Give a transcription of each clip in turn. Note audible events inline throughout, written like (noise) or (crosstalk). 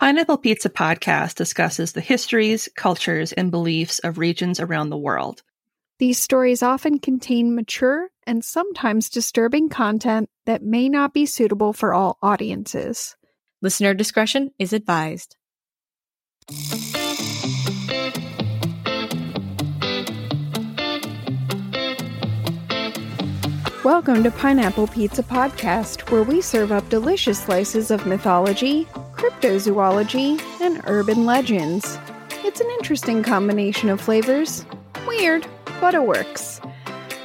Pineapple Pizza podcast discusses the histories, cultures, and beliefs of regions around the world. These stories often contain mature and sometimes disturbing content that may not be suitable for all audiences. Listener discretion is advised. Welcome to Pineapple Pizza Podcast, where we serve up delicious slices of mythology, cryptozoology, and urban legends. It's an interesting combination of flavors. Weird, but it works.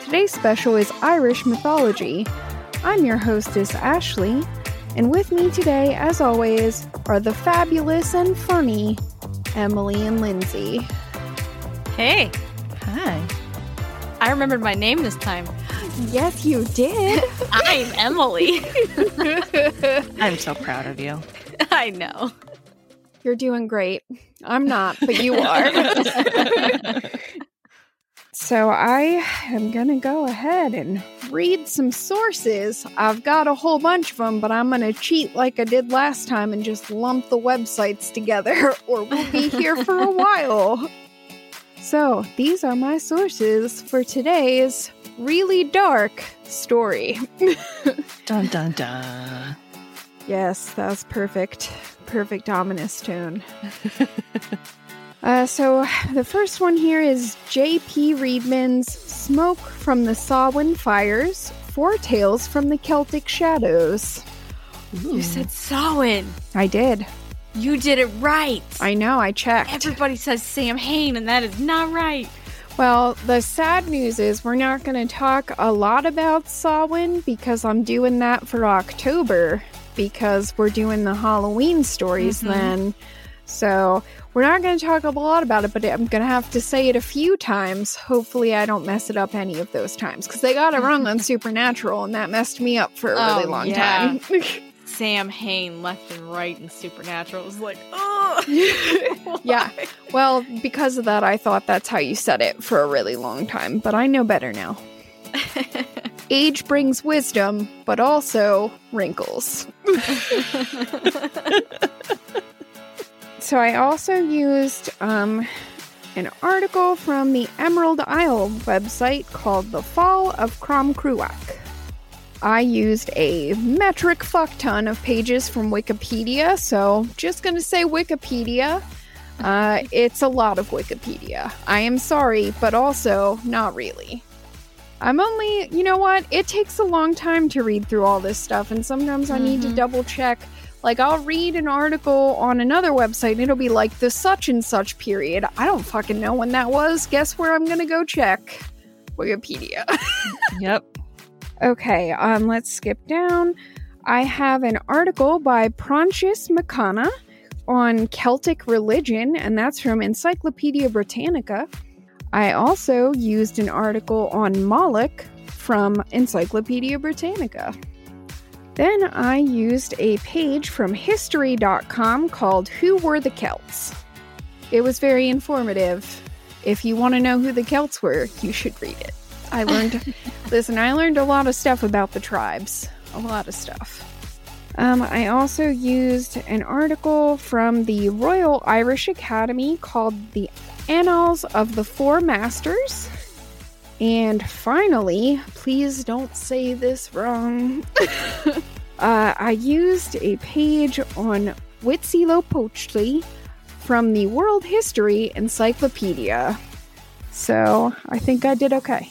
Today's special is Irish mythology. I'm your hostess, Ashley, and with me today, as always, are the fabulous and funny Emily and Lindsay. Hey, Hi. I remembered my name this time. Yes, you did. (laughs) I'm Emily. (laughs) I'm so proud of you. I know. You're doing great. I'm not, but you are. (laughs) so I am going to go ahead and read some sources. I've got a whole bunch of them, but I'm going to cheat like I did last time and just lump the websites together, or we'll be here for a while. So, these are my sources for today's really dark story. (laughs) Dun dun dun. Yes, that was perfect. Perfect ominous tone. (laughs) uh, so the first one here is J.P. Reedman's Smoke from the Samhain Fires, Four Tales from the Celtic Shadows. You said Samhain. I did. You did it right. I know, I checked. Everybody says Sam Hain, and that is not right. Well, the sad news is we're not going to talk a lot about Samhain because I'm doing that for October because we're doing the Halloween stories mm-hmm. then. So we're not going to talk a lot about it, but I'm going to have to say it a few times. Hopefully, I don't mess it up any of those times because they got it wrong on (laughs) Supernatural and that messed me up for a really Oh, long yeah. time. (laughs) Sam Hain left and right in Supernatural. It was like, oh, (laughs) yeah. Well, because of that, I thought that's how you said it for a really long time, but I know better now. (laughs) Age brings wisdom, but also wrinkles. (laughs) so I also used um, an article from the Emerald Isle website called The Fall of Crom Cruach. I used a metric fuck ton of pages from Wikipedia, so just gonna say Wikipedia. Uh, it's a lot of Wikipedia. I am sorry, but also not really. I'm only, you know what? It takes a long time to read through all this stuff, and sometimes I need to double check. Like, I'll read an article on another website, and it'll be like the such and such period. I don't fucking know when that was. Guess where I'm gonna go check? Wikipedia. (laughs) Yep. Okay, um, let's skip down. I have an article by Proinsias Mac Cana on Celtic religion, and that's from Encyclopedia Britannica. I also used an article on Moloch from Encyclopedia Britannica. Then I used a page from History.com called Who Were the Celts? It was very informative. If you want to know who the Celts were, you should read it. I learned, (laughs) listen, I learned a lot of stuff about the tribes. A lot of stuff. Um, I also used an article from the Royal Irish Academy called The Annals of the Four Masters. And finally, please don't say this wrong. (laughs) uh, I used a page on Huitzilopochtli from the World History Encyclopedia. So I think I did okay.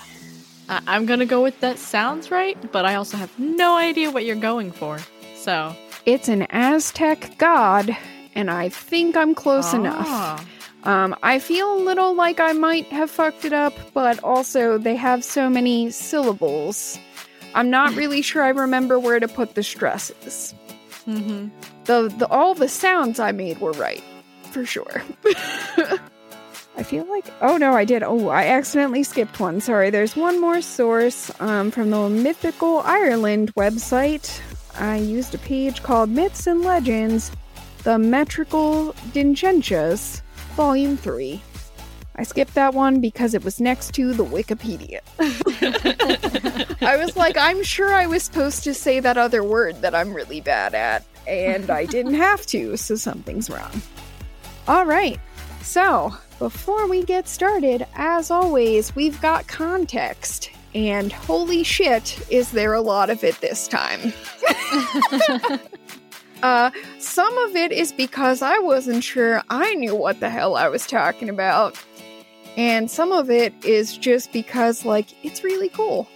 I- I'm gonna go with that sounds right, but I also have no idea what you're going for. So, It's an Aztec god, and I think I'm close enough. Ah. Um, I feel a little like I might have fucked it up, but also they have so many syllables. I'm not (laughs) really sure I remember where to put the stresses. Mm-hmm. The, the all the sounds I made were right, for sure. (laughs) I feel like oh no, I did. Oh, I accidentally skipped one. Sorry. There's one more source um, from the Mythical Ireland website. I used a page called Myths and Legends, the Metrical Dindsenchas, Volume 3. I skipped that one because it was next to the Wikipedia. (laughs) I was like, I'm sure I was supposed to say that other word that I'm really bad at, and I didn't have to, so something's wrong. All right, so before we get started, as always, we've got context. And holy shit, is there a lot of it this time? (laughs) uh, some of it is because I wasn't sure I knew what the hell I was talking about. And some of it is just because, like, it's really cool.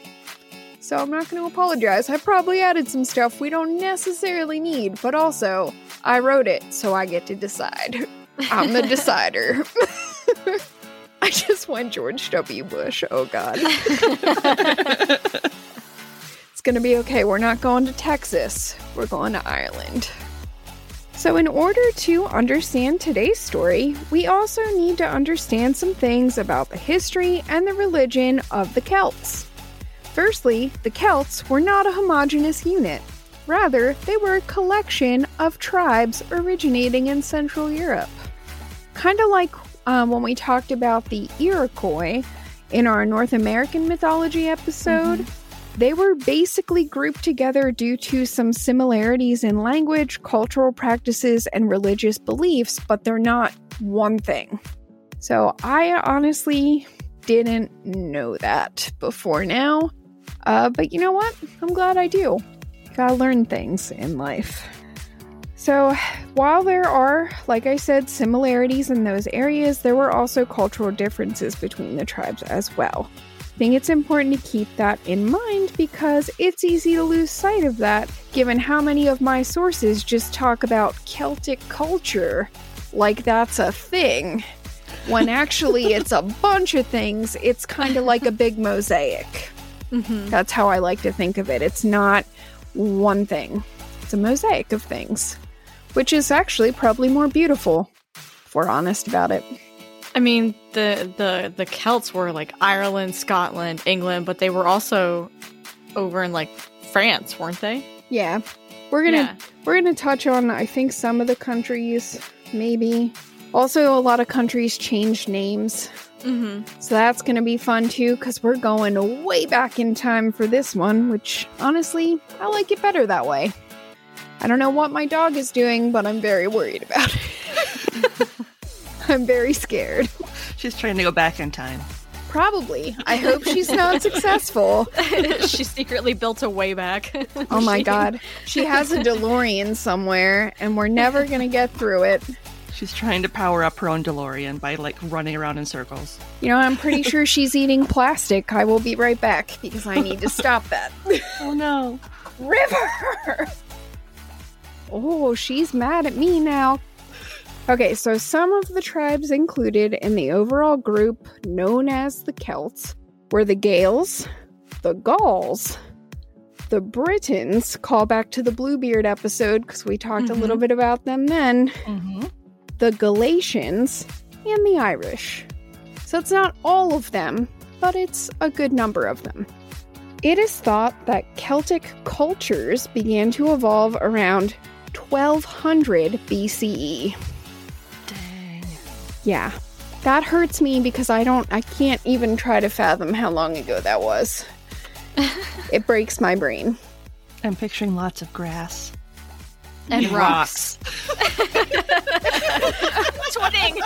So I'm not going to apologize. I probably added some stuff we don't necessarily need, but also, I wrote it, so I get to decide. (laughs) I'm the (laughs) decider. (laughs) I just went George W. Bush. Oh, God. (laughs) it's going to be okay. We're not going to Texas, we're going to Ireland. So, in order to understand today's story, we also need to understand some things about the history and the religion of the Celts. Firstly, the Celts were not a homogenous unit. Rather, they were a collection of tribes originating in Central Europe. Kind of like um, when we talked about the Iroquois in our North American mythology episode, mm-hmm. they were basically grouped together due to some similarities in language, cultural practices, and religious beliefs, but they're not one thing. So I honestly didn't know that before now. Uh, but you know what? I'm glad I do. Gotta learn things in life. So, while there are, like I said, similarities in those areas, there were also cultural differences between the tribes as well. I think it's important to keep that in mind because it's easy to lose sight of that given how many of my sources just talk about Celtic culture like that's a thing. When actually it's a (laughs) bunch of things, it's kind of like a big mosaic. Mm-hmm. That's how I like to think of it. It's not one thing, it's a mosaic of things which is actually probably more beautiful, if we're honest about it. I mean, the the the Celts were like Ireland, Scotland, England, but they were also over in like France, weren't they? Yeah. We're going to yeah. we're going to touch on I think some of the countries maybe. Also a lot of countries changed names. Mm-hmm. So that's going to be fun too cuz we're going way back in time for this one, which honestly, I like it better that way. I don't know what my dog is doing, but I'm very worried about it. (laughs) I'm very scared. She's trying to go back in time. Probably. I hope she's not (laughs) successful. (laughs) she secretly built a way back. oh my god. She has a DeLorean somewhere, and we're never going to get through it. She's trying to power up her own DeLorean by like running around in circles. You know, I'm pretty sure she's eating plastic. I will be right back because I need to stop that. oh no. River! Oh, she's mad at me now. Okay, so some of the tribes included in the overall group known as the Celts were the Gaels, the Gauls, the Britons, call back to the Bluebeard episode because we talked mm-hmm. a little mm-hmm. bit about them then, mm-hmm. the Galatians, and the Irish. So it's not all of them, but it's a good number of them. It is thought that Celtic cultures began to evolve around 1200 BCE. Dang. Yeah. That hurts me because I don't I can't even try to fathom how long ago that was. (laughs) it breaks my brain. I'm picturing lots of grass. And, and rocks. rocks. (laughs) Twinning.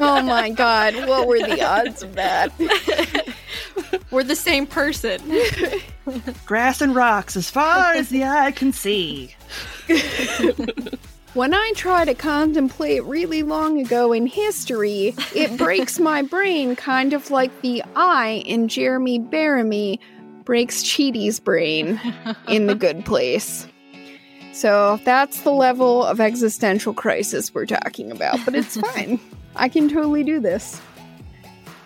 oh my god, what were the odds of that? (laughs) We're the same person. Grass and rocks as far as the eye can see. (laughs) when I try to contemplate really long ago in history, it breaks my brain kind of like the eye in Jeremy Bearimy breaks Chidi's brain in The Good Place. So that's the level of existential crisis we're talking about, but it's (laughs) fine. I can totally do this.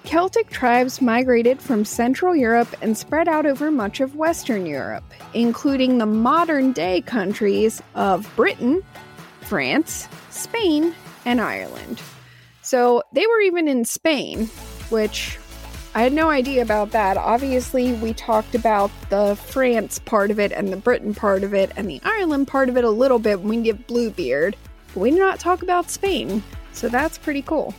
Celtic tribes migrated from Central Europe and spread out over much of Western Europe, including the modern day countries of Britain, France, Spain, and Ireland. So they were even in Spain, which I had no idea about that. Obviously, we talked about the France part of it and the Britain part of it and the Ireland part of it a little bit when we did Bluebeard, but we did not talk about Spain, so that's pretty cool.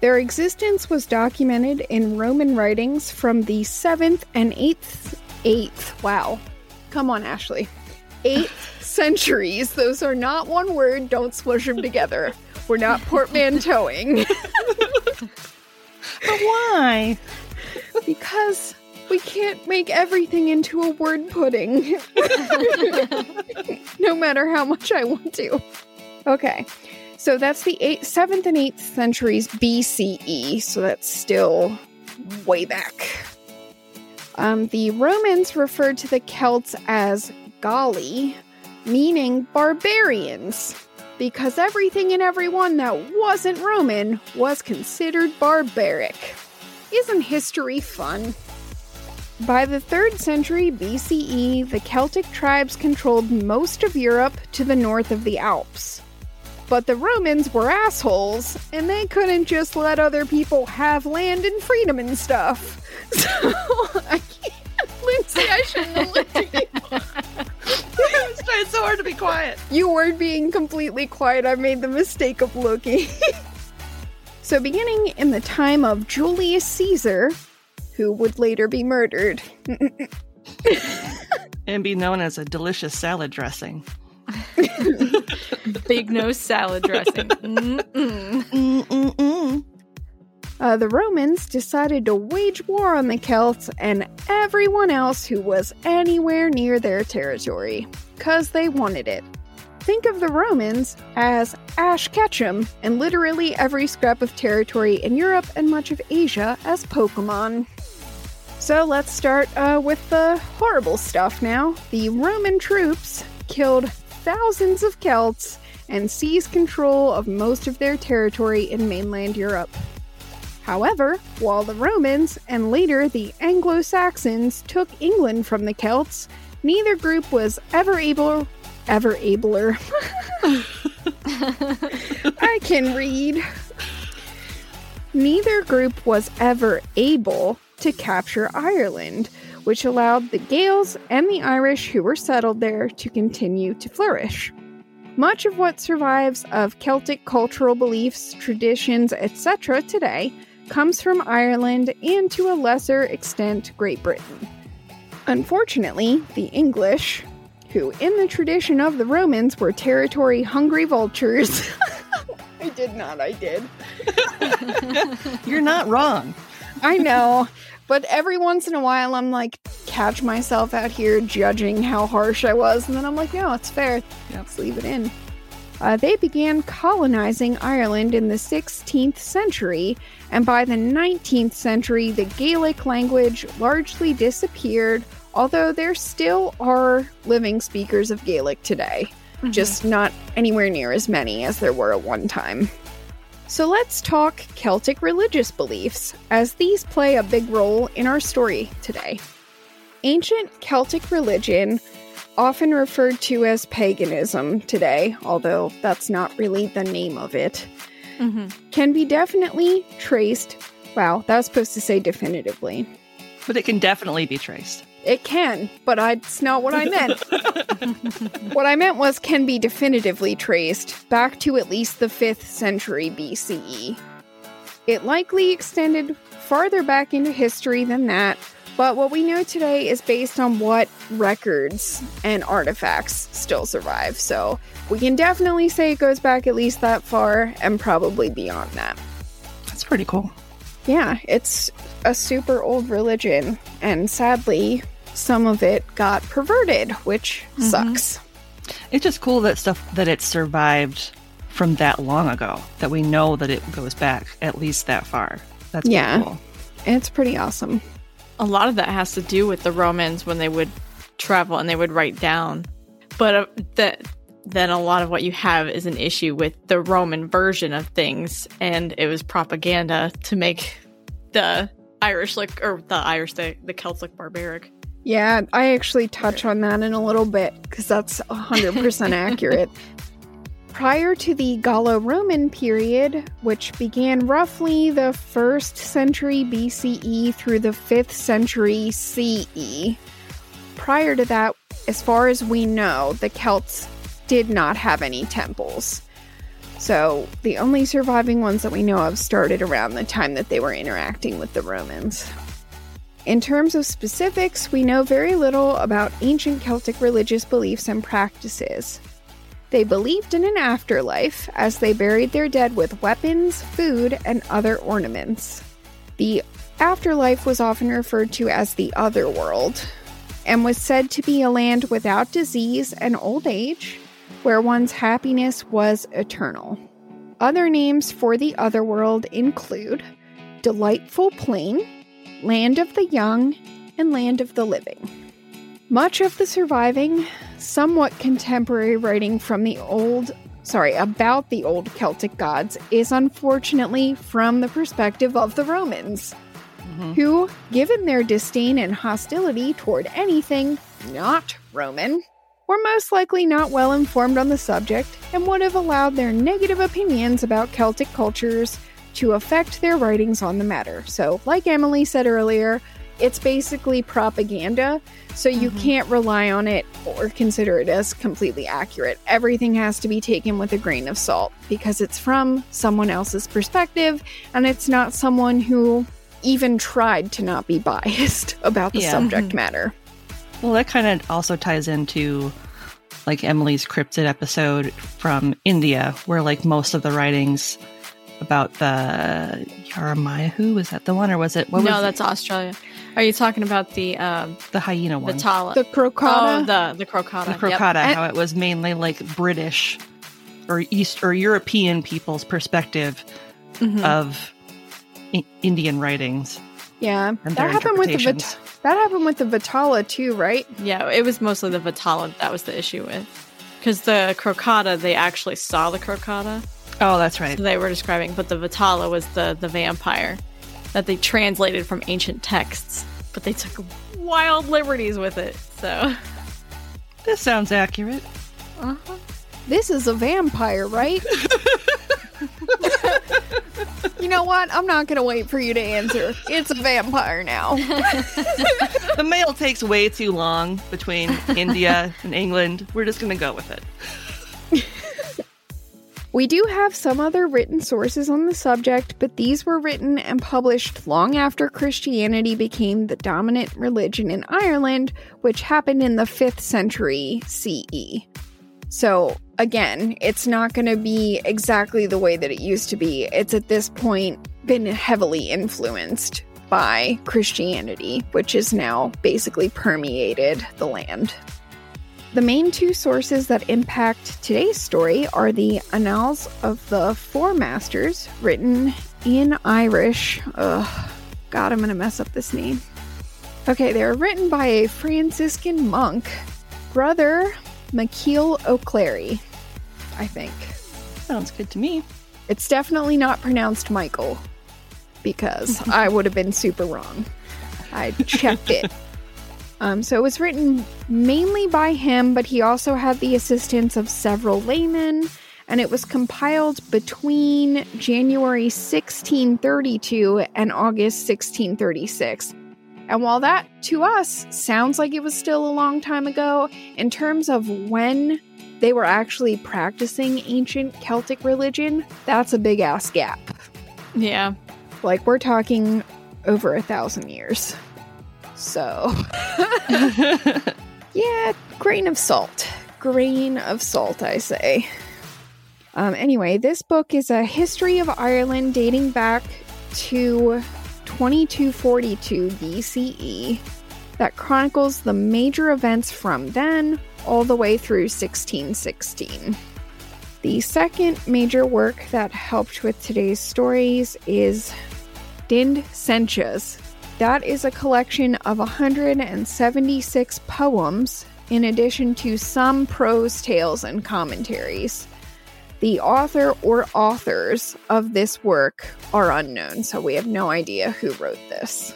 Their existence was documented in Roman writings from the 7th and 8th 8th. Wow. Come on, Ashley. 8th (laughs) centuries. Those are not one word. Don't smush them together. We're not portmanteauing. (laughs) But why? because we can't make everything into a word pudding. (laughs) no matter how much I want to. Okay. So that's the 8th, 7th and 8th centuries BCE. So that's still way back. Um, the Romans referred to the Celts as Galli, meaning barbarians, because everything and everyone that wasn't Roman was considered barbaric. Isn't history fun? By the 3rd century BCE, the Celtic tribes controlled most of Europe to the north of the Alps. But the Romans were assholes, and they couldn't just let other people have land and freedom and stuff. (laughs) So I can't. Lindsay, I shouldn't have looked at you. (laughs) I was trying so hard to be quiet. You weren't being completely quiet. I made the mistake of looking. (laughs) so, beginning in the time of Julius Caesar, who would later be murdered, And be known as a delicious salad dressing. (laughs) Big nose salad dressing. Mm-mm. Mm-mm-mm. uh, the Romans decided to wage war on the Celts and everyone else who was anywhere near their territory, because they wanted it. Think of the Romans as Ash Ketchum and literally every scrap of territory in Europe and much of Asia as Pokemon. So let's start uh, with the horrible stuff now. The Roman troops killed thousands of Celts and seized control of most of their territory in mainland Europe. However, while the Romans and later the Anglo Saxons took England from the Celts, neither group was ever able. ever abler. (laughs) I can read. Neither group was ever able to capture Ireland, which allowed the Gaels and the Irish who were settled there to continue to flourish. Much of what survives of Celtic cultural beliefs, traditions, etc. today comes from Ireland and to a lesser extent Great Britain. Unfortunately, the English, who in the tradition of the Romans were territory hungry vultures. (laughs) I did not, I did. (laughs) You're not wrong. I know. But every once in a while, I'm like, catch myself out here judging how harsh I was. And then I'm like, no, it's fair. Let's leave it in. Uh, they began colonizing Ireland in the 16th century, and by the 19th century, the Gaelic language largely disappeared, although there still are living speakers of Gaelic today, just not anywhere near as many as there were at one time. So let's talk Celtic religious beliefs, as these play a big role in our story today. Ancient Celtic religion, often referred to as paganism today, although that's not really the name of it, Mhm. can be definitely traced. Wow, that was supposed to say definitively. But it can definitely be traced. It can, but it's not what I meant. (laughs) what I meant was can be definitively traced back to at least the 5th century BCE. It likely extended farther back into history than that, but what we know today is based on what records and artifacts still survive. So we can definitely say it goes back at least that far and probably beyond that. That's pretty cool. Yeah, it's a super old religion, and sadly, some of it got perverted, which sucks. It's just cool that stuff that it survived from that long ago. That we know that it goes back at least that far. That's Yeah. cool. It's pretty awesome. A lot of that has to do with the Romans when they would travel and they would write down. But uh, that then a lot of what you have is an issue with the Roman version of things, and it was propaganda to make the Irish look or the Irish the the Celts look barbaric. Yeah, I actually touch on that in a little bit because that's 100% (laughs) accurate. Prior to the Gallo Roman period, which began roughly the 1st century BCE through the 5th century CE, prior to that, as far as we know, the Celts did not have any temples. So the only surviving ones that we know of started around the time that they were interacting with the Romans. In terms of specifics, we know very little about ancient Celtic religious beliefs and practices. They believed in an afterlife as they buried their dead with weapons, food, and other ornaments. The afterlife was often referred to as the other world and was said to be a land without disease and old age, where one's happiness was eternal. Other names for the other world include Delightful Plain, Land of the Young, and Land of the Living. Much of the surviving, somewhat contemporary writing from the old, sorry, about the old Celtic gods is unfortunately from the perspective of the Romans, mm-hmm. who, given their disdain and hostility toward anything not Roman, were most likely not well informed on the subject and would have allowed their negative opinions about Celtic cultures to affect their writings on the matter. So, like Emily said earlier, it's basically propaganda, so you mm-hmm. can't rely on it or consider it as completely accurate. Everything has to be taken with a grain of salt because it's from someone else's perspective and it's not someone who even tried to not be (laughs) biased about the Yeah. subject mm-hmm. matter. Well, that kind of also ties into like Emily's cryptid episode from India, where like most of the writings about the Yaramayahu was that the one, or was it what no, was that's Australia. Are you talking about the um the hyena the one? tala? The crocotta. Oh, the the crocotta. the crocotta, And- how it was mainly like British or East or European people's perspective Mhm. of I- Indian writings yeah, and that happened with the Vit- that happened with the Vetala too, right? Yeah, it was mostly the Vetala that was the issue with. Because the crocotta, they actually saw the crocotta. Oh, that's right. So they were describing, but the Vetala was the, the vampire that they translated from ancient texts. But they took wild liberties with it. So, This sounds accurate. Uh-huh. This is a vampire, right? (laughs) you know what? I'm not going to wait for you to answer. It's a vampire now. (laughs) The mail takes way too long between (laughs) India and England. We're just going to go with it. We do have some other written sources on the subject, but these were written and published long after Christianity became the dominant religion in Ireland, which happened in the 5th century CE. So, again, it's not going to be exactly the way that it used to be. It's at this point been heavily influenced by Christianity, which has now basically permeated the land. The main two sources that impact today's story are the Annals of the Four Masters, written in Irish. Ugh, God, I'm going to mess up this name. Okay, they are written by a Franciscan monk, Brother McKeel O'Clery, I think. Sounds good to me. It's definitely not pronounced Michael, because (laughs) I would have been super wrong. I checked it. (laughs) Um, so it was written mainly by him, but he also had the assistance of several laymen, and it was compiled between January 1632 and August 1636. And while that to us sounds like it was still a long time ago, in terms of when they were actually practicing ancient Celtic religion, that's a big ass gap. yeah. Like, we're talking over a thousand years. So, (laughs) yeah, grain of salt. Grain of salt, I say. Um, anyway, this book is a history of Ireland dating back to 2242 BCE that chronicles the major events from then all the way through 1616. The second major work that helped with today's stories is Dind Senchas. That is a collection of 176 poems, in addition to some prose tales and commentaries. The author or authors of this work are unknown, so we have no idea who wrote this.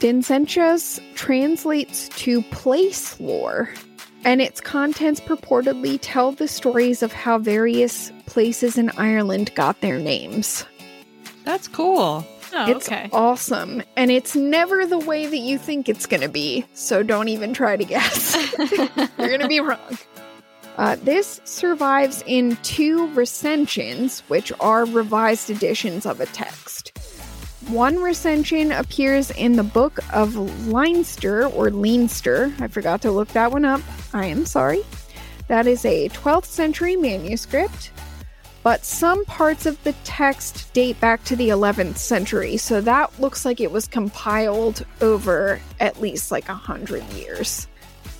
Dindsenchas translates to place lore, and its contents purportedly tell the stories of how various places in Ireland got their names. That's cool. Oh, it's okay. awesome, and it's never the way that you think it's going to be, so don't even try to guess. (laughs) (laughs) You're going to be wrong. Uh, this survives in two recensions, which are revised editions of a text. One recension appears in the Book of Leinster or Leinster. I forgot to look that one up. I am sorry. That is a 12th century manuscript, but some parts of the text date back to the 11th century, so that looks like it was compiled over at least like a hundred years.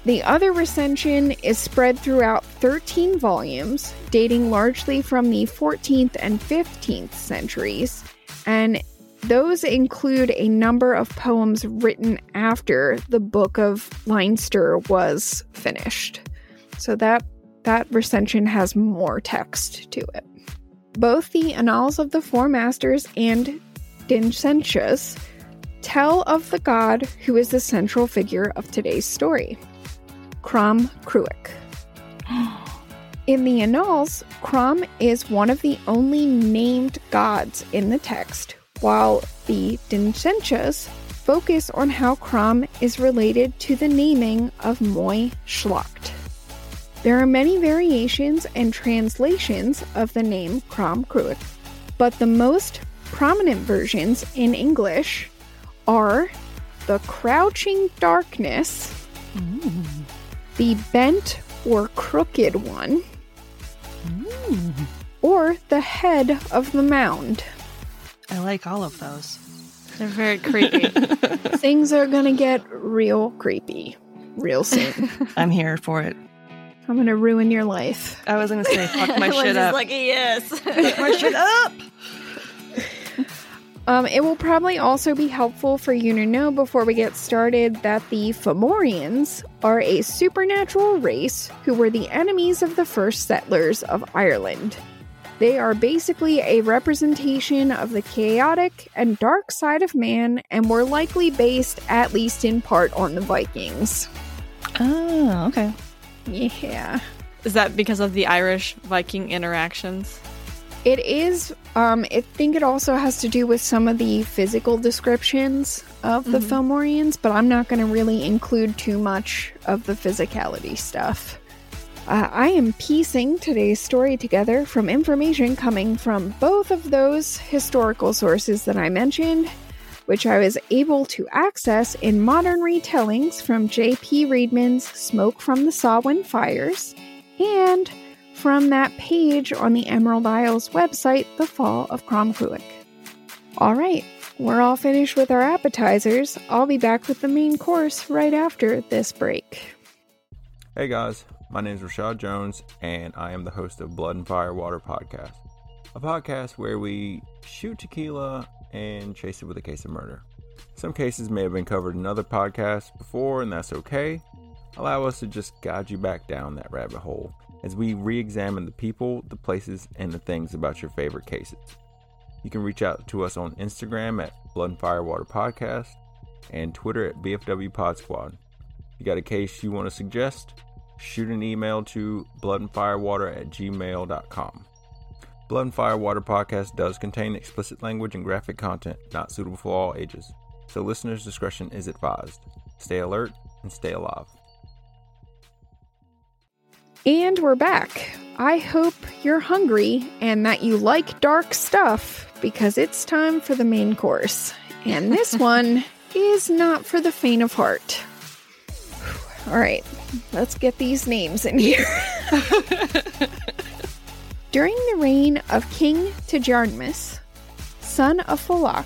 The other recension is spread throughout 13 volumes, dating largely from the 14th and 15th centuries, and those include a number of poems written after the Book of Leinster was finished. So that that recension has more text to it. Both the Annals of the Four Masters and Dindsenchas tell of the god who is the central figure of today's story, Crom Cruach. (gasps) In the Annals, Crom is one of the only named gods in the text, while the Dindsenchas focus on how Crom is related to the naming of Magh Slécht. There are many variations and translations of the name Crom Cruach, but the most prominent versions in English are the Crouching Darkness, mm. the Bent or Crooked One, mm. or the Head of the Mound. I like all of those. They're very creepy. (laughs) Things are gonna get real creepy real soon. (laughs) I'm here for it. I'm gonna ruin your life. I was gonna say fuck my (laughs) shit Lindsay's up. like, yes. fuck my shit up. (laughs) Um, it will probably also be helpful for you to know before we get started that the Fomorians are a supernatural race who were the enemies of the first settlers of Ireland. They are basically a representation of the chaotic and dark side of man and were likely based, at least in part, on the Vikings. Oh, okay. Yeah. Is that because of the Irish Viking interactions? It is. Um, I think it also has to do with some of the physical descriptions of the Fomorians, but I'm not going to really include too much of the physicality stuff. Uh, I am piecing today's story together from information coming from both of those historical sources that I mentioned, which I was able to access in modern retellings from J.P. Reedman's Smoke from the Samhain Fires and from that page on the Emerald Isles website, The Fall of Crom Cruach. All right, we're all finished with our appetizers. I'll be back with the main course right after this break. Hey guys, my name is Rashad Jones, and I am the host of Blood and Fire Water Podcast, a podcast where we shoot tequila and chase it with a case of murder. Some cases may have been covered in other podcasts before, and that's okay. Allow us to just guide you back down that rabbit hole as we re examine the people, the places, and the things about your favorite cases. You can reach out to us on Instagram at Blood and Fire Water Podcast and Twitter at BFW Pod Squad. If You got a case you want to suggest? Shoot an email to bloodandfirewater at gmail.com. Blood and Fire Water Podcast does contain explicit language and graphic content not suitable for all ages, so listeners' discretion is advised. Stay alert and stay alive. And we're back. I hope you're hungry and that you like dark stuff because it's time for the main course. And this (laughs) one is not for the faint of heart. All right, let's get these names in here. (laughs) During the reign of King Tigernmas, son of Follach,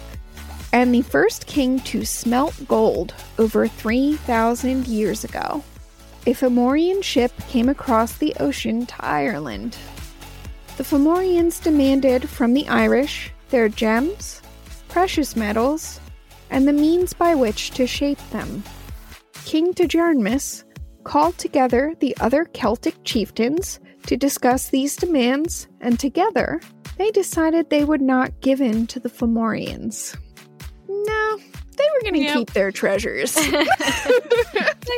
and the first king to smelt gold over 3,000 years ago, a Fomorian ship came across the ocean to Ireland. The Fomorians demanded from the Irish their gems, precious metals, and the means by which to shape them. King Tigernmas called together the other Celtic chieftains to discuss these demands, and together they decided they would not give in to the Fomorians. No, they were going to Yep. keep their treasures. (laughs) (laughs)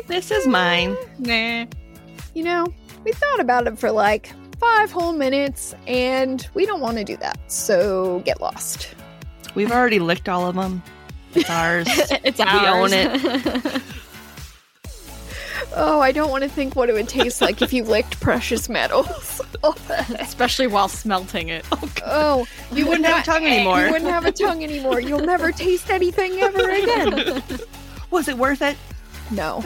This is mine. Nah. you know, we thought about it for like five whole minutes, and we don't want to do that, so get lost. We've already licked all of them. It's ours. (laughs) it's ours. We ours. own it. Oh, I don't want to think what it would taste like if you licked precious metals. (laughs) Especially while smelting it. Oh, oh, you wouldn't have a tongue anymore. You wouldn't have a tongue anymore. You'll never taste anything ever again. (laughs) Was it worth it? No.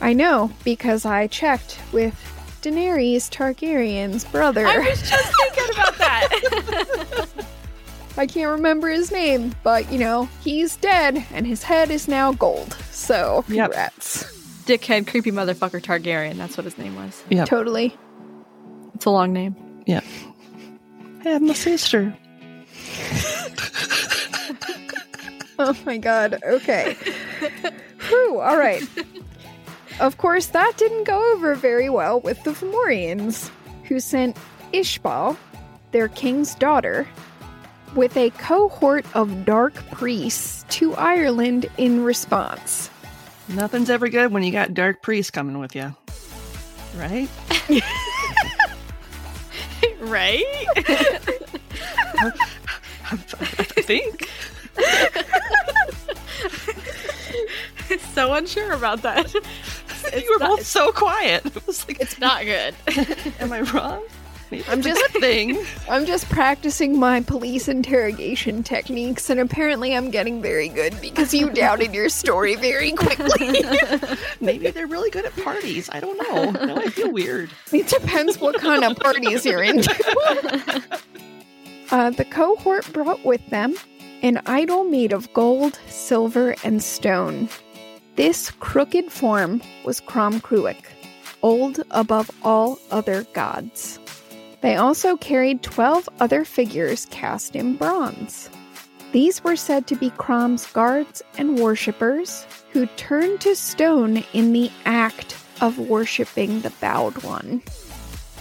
I know because I checked with Daenerys Targaryen's brother. I was just thinking about that. (laughs) I can't remember his name, but you know, he's dead and his head is now gold. So, Yep. Congrats. Dickhead, creepy motherfucker Targaryen. That's what his name was. Yep. Totally. It's a long name. Yep. I have my sister. (laughs) Oh my god. Okay. Whew, all right. Of course, that didn't go over very well with the Fomorians, who sent Ishbal, their king's daughter, with a cohort of dark priests to Ireland in response. Nothing's ever good when you got dark priests coming with you. Right? (laughs) right? I think. (laughs) so unsure about that. you were both so quiet. (laughs) It was like, It's not good. am I wrong? I'm it's a just- (laughs) thing. I'm just practicing my police interrogation techniques, and apparently I'm getting very good because you (laughs) doubted your story very quickly. (laughs) Maybe they're really good at parties. I don't know. No, I feel weird. It depends what kind of parties you're into. uh, the cohort brought with them an idol made of gold, silver, and stone. This crooked form was Crom Cruach, old above all other gods. They also carried 12 other figures cast in bronze. These were said to be Crom's guards and worshippers who turned to stone in the act of worshipping the bowed one.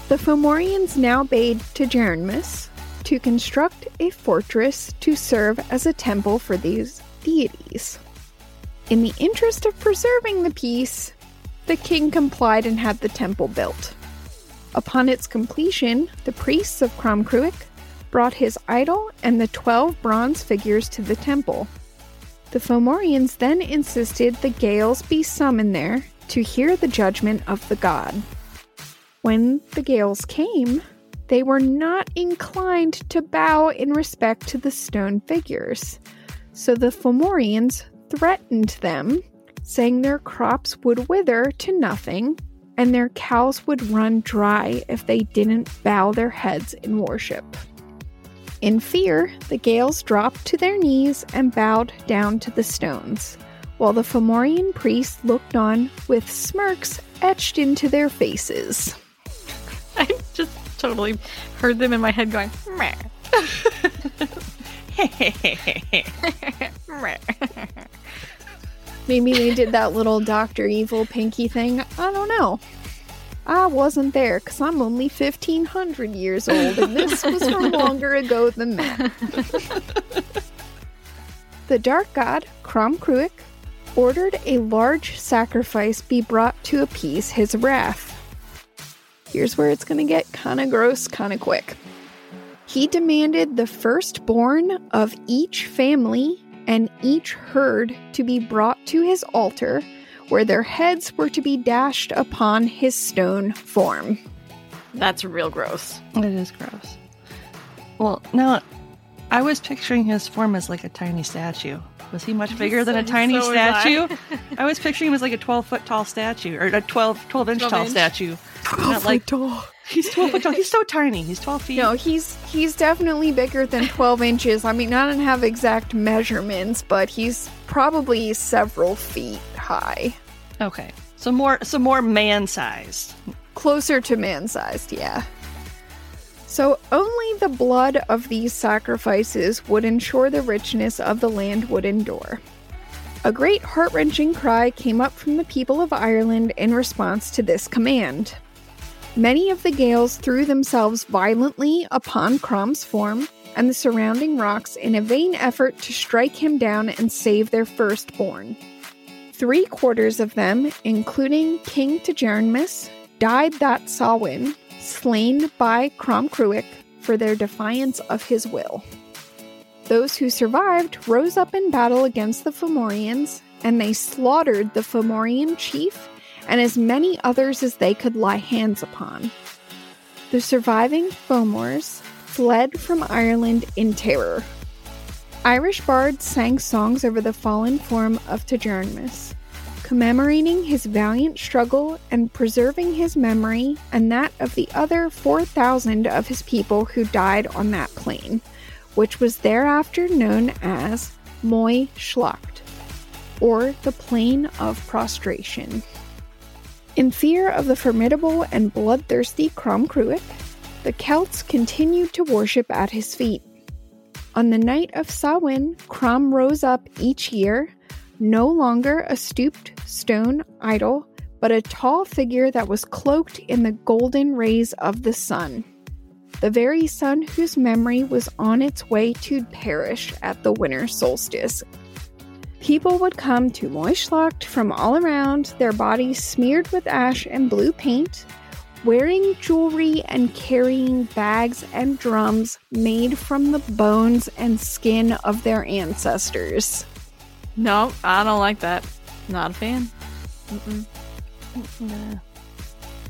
The Fomorians now bade Tigernmas to construct a fortress to serve as a temple for these deities. In the interest of preserving the peace, the king complied and had the temple built. Upon its completion, the priests of Crom Cruach brought his idol and the 12 bronze figures to the temple. The Fomorians then insisted the Gaels be summoned there to hear the judgment of the god. When the Gaels came, they were not inclined to bow in respect to the stone figures, so the Fomorians threatened them, saying their crops would wither to nothing and their cows would run dry if they didn't bow their heads in worship. In fear, the Gaels dropped to their knees and bowed down to the stones, while the Fomorian priests looked on with smirks etched into their faces. (laughs) I just totally heard them in my head going, meh. (laughs) (laughs) meh. Maybe they did that little Dr. Evil pinky thing. I don't know. I wasn't there because I'm only 1500 years old and this (laughs) was from longer ago than that. the dark god, Crom Cruach, ordered a large sacrifice be brought to appease his wrath. Here's where it's going to get kind of gross kind of quick. He demanded the firstborn of each family and each herd to be brought to his altar, where their heads were to be dashed upon his stone form. That's real gross. It is gross. Well, now I was picturing his form as like a tiny statue. Was he much bigger than a tiny so was I. statue? (laughs) I. was picturing him as like a 12 foot tall statue or a 12, 12 inch 12 tall inch? statue. Not like he's 12 foot tall. He's so tiny. He's 12 feet. No, he's he's definitely bigger than 12 (laughs) inches. I mean, I don't have exact measurements, but he's probably several feet high. Okay. So more, so more man sized. Closer to man sized, yeah. So only the blood of these sacrifices would ensure the richness of the land would endure. A great heart wrenching cry came up from the people of Ireland in response to this command. Many of the Gaels threw themselves violently upon Crom's form and the surrounding rocks in a vain effort to strike him down and save their firstborn. Three quarters of them, including King Tigernmas, died that Samhain, slain by Crom Cruach for their defiance of his will. Those who survived rose up in battle against the Fomorians, and they slaughtered the Fomorian chief and as many others as they could lay hands upon. The surviving Fomors fled from Ireland in terror. Irish bards sang songs over the fallen form of Tigernmas, commemorating his valiant struggle and preserving his memory and that of the other 4,000 of his people who died on that plain, which was thereafter known as Magh Slécht, or the Plain of Prostration. In fear of the formidable and bloodthirsty Crom Cruach, the Celts continued to worship at his feet. On the night of Samhain, Crom rose up each year, no longer a stooped stone idol, but a tall figure that was cloaked in the golden rays of the sun. The very sun whose memory was on its way to perish at the winter solstice People would come to Magh Slécht from all around, their bodies smeared with ash and blue paint, wearing jewelry and carrying bags and drums made from the bones and skin of their ancestors. No, I don't like that. Not a fan. Mm-mm. Nah.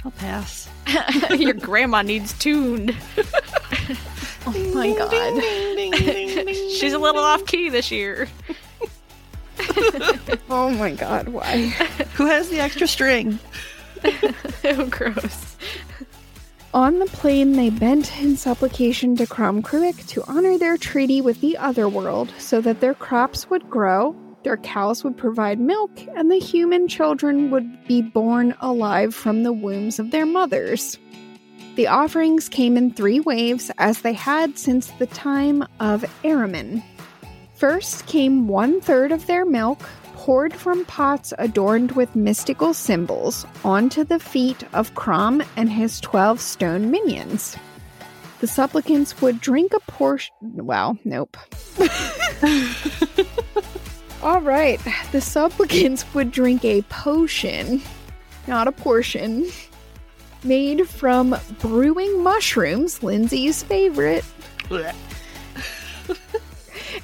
I'll pass. (laughs) Your grandma needs tuned. (laughs) oh my god. (laughs) She's a little off key this year. Oh my god, why? Who has the extra string? (laughs) oh, gross. On the plain, they bent in supplication to Crom Cruach to honor their treaty with the other world so that their crops would grow, their cows would provide milk, and the human children would be born alive from the wombs of their mothers. The offerings came in three waves, as they had since the time of Ahriman, First came one third of their milk, poured from pots adorned with mystical symbols, onto the feet of Crom and his twelve stone minions. The supplicants would drink a portion. Well, nope. (laughs) All right, the supplicants would drink a potion, not a portion, made from brewing mushrooms, Lindsay's favorite (laughs)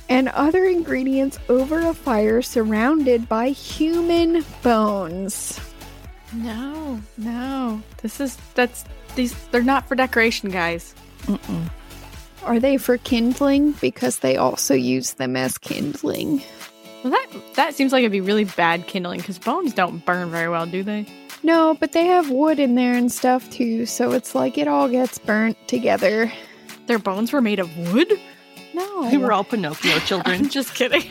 and other ingredients over a fire surrounded by human bones. No, no. This is that's these they're not for decoration, guys. Mm-mm. Are they for kindling? Because they also use them as kindling. Well, that that seems like it'd be really bad kindling because bones don't burn very well, do they? No, but they have wood in there and stuff too, so it's like it all gets burnt together. Their bones were made of wood. No. They were all Pinocchio children. (laughs) I'm just kidding.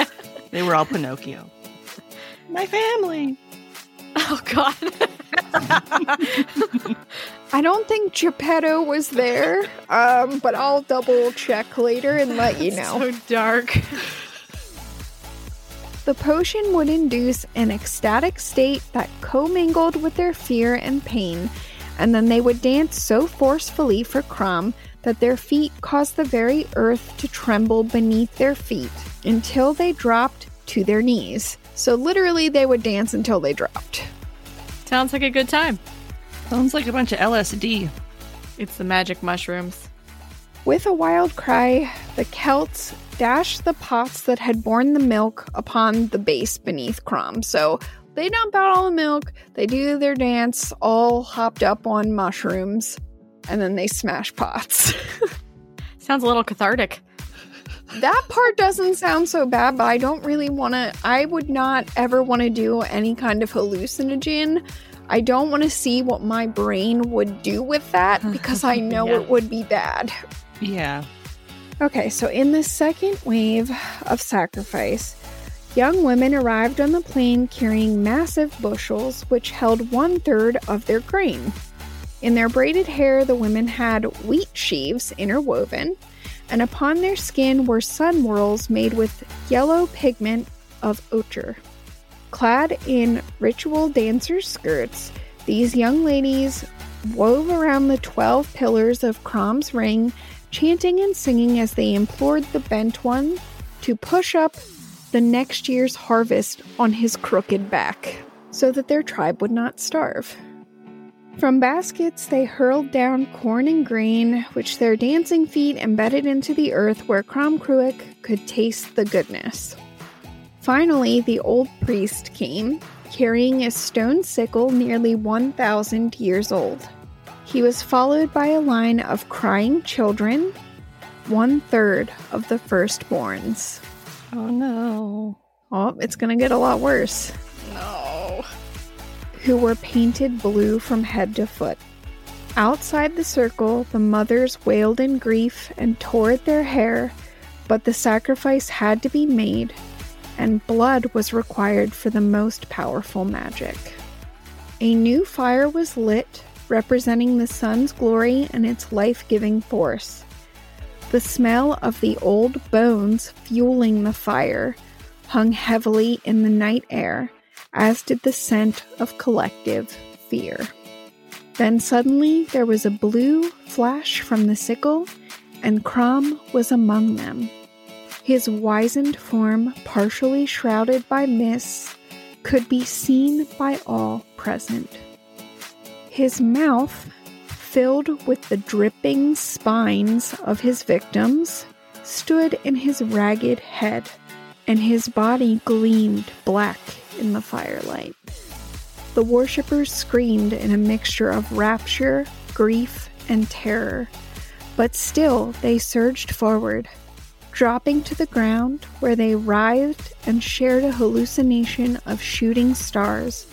(laughs) they were all Pinocchio. My family. Oh God. (laughs) I don't think Geppetto was there, um, but I'll double check later and let you know. so dark. The potion would induce an ecstatic state that commingled with their fear and pain, and then they would dance so forcefully for Crom that their feet caused the very earth to tremble beneath their feet until they dropped to their knees. So, literally, they would dance until they dropped. Sounds like a good time. Sounds like a bunch of LSD. It's the magic mushrooms. With a wild cry, the Celts dashed the pots that had borne the milk upon the base beneath Crom. So they dump out all the milk, they do their dance, all hopped up on mushrooms and then they smash pots. (laughs) Sounds a little cathartic. that part doesn't sound so bad, but I don't really want to. I would not ever want to do any kind of hallucinogen. I don't want to see what my brain would do with that (laughs) because I know Yeah. it would be bad. Yeah. Okay, so in the second wave of sacrifice, young women arrived on the plain carrying massive bushels which held one third of their grain. In their braided hair, the women had wheat sheaves interwoven, and upon their skin were sun whorls made with yellow pigment of ochre. Clad in ritual dancer skirts, these young ladies wove around the 12 pillars of Crom's ring, chanting and singing as they implored the Bent One to push up the next year's harvest on his crooked back so that their tribe would not starve. From baskets, they hurled down corn and grain, which their dancing feet embedded into the earth where Crom Cruach could taste the goodness. Finally, the old priest came, carrying a stone sickle nearly 1,000 years old. He was followed by a line of crying children, one third of the firstborns. Oh no. Oh, it's gonna get a lot worse. No. Who were painted blue from head to foot. Outside the circle, the mothers wailed in grief and tore at their hair, but the sacrifice had to be made, and blood was required for the most powerful magic. A new fire was lit, representing the sun's glory and its life giving force. The smell of the old bones fueling the fire hung heavily in the night air, as did the scent of collective fear. Then suddenly there was a blue flash from the sickle, and Crom was among them. His wizened form, partially shrouded by mists, could be seen by all present. His mouth, filled with the dripping spines of his victims, stood in his ragged head, and his body gleamed black in the firelight. The worshippers screamed in a mixture of rapture, grief, and terror, but still they surged forward, dropping to the ground where they writhed and shared a hallucination of shooting stars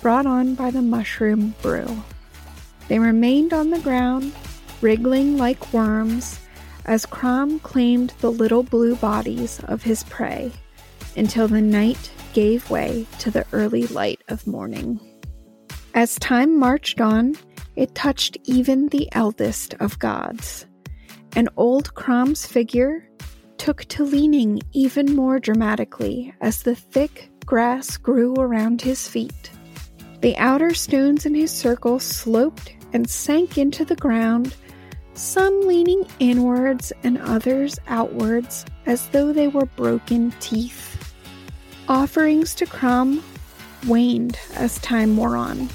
brought on by the mushroom brew. They remained on the ground, wriggling like worms, as Crom claimed the little blue bodies of his prey until the night gave way to the early light of morning. As time marched on, it touched even the eldest of gods. And old Crom's figure took to leaning even more dramatically as the thick grass grew around his feet. The outer stones in his circle sloped and sank into the ground, some leaning inwards and others outwards as though they were broken teeth. Offerings to Crom waned as time wore on.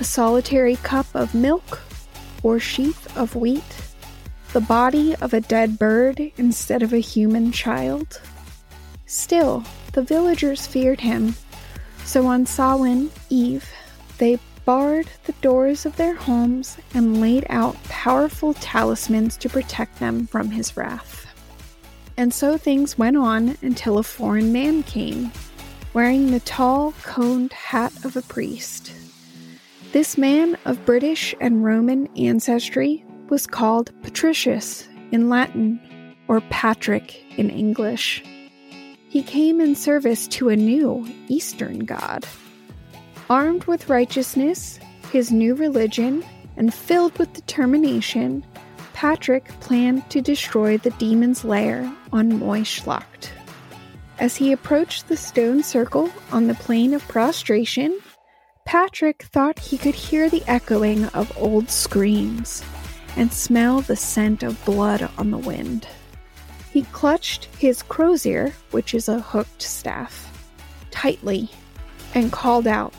A solitary cup of milk or sheaf of wheat, the body of a dead bird instead of a human child. Still, the villagers feared him, so on Samhain Eve, they barred the doors of their homes and laid out powerful talismans to protect them from his wrath. And so things went on until a foreign man came, wearing the tall, coned hat of a priest. This man of British and Roman ancestry was called Patricius in Latin, or Patrick in English. He came in service to a new Eastern god. Armed with righteousness, his new religion, and filled with determination, Patrick planned to destroy the demon's lair on Magh Slécht. As he approached the stone circle on the plain of prostration, Patrick thought he could hear the echoing of old screams and smell the scent of blood on the wind. He clutched his crozier, which is a hooked staff, tightly and called out,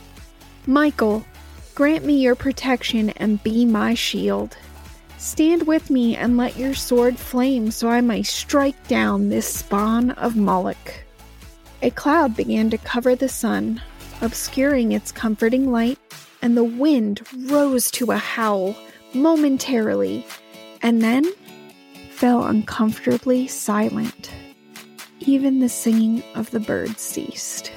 Michael, grant me your protection and be my shield. Stand with me and let your sword flame so I may strike down this spawn of Moloch. A cloud began to cover the sun, obscuring its comforting light, and the wind rose to a howl momentarily, and then fell uncomfortably silent. Even the singing of the birds ceased.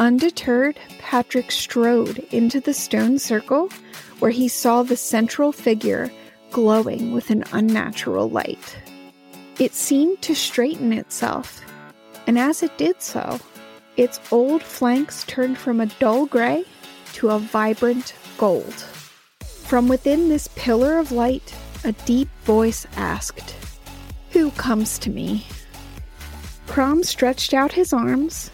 Undeterred, Patrick strode into the stone circle where he saw the central figure glowing with an unnatural light. It seemed to straighten itself, and as it did so, its old flanks turned from a dull gray to a vibrant gold. From within this pillar of light, a deep voice asked, Who comes to me? Crom stretched out his arms,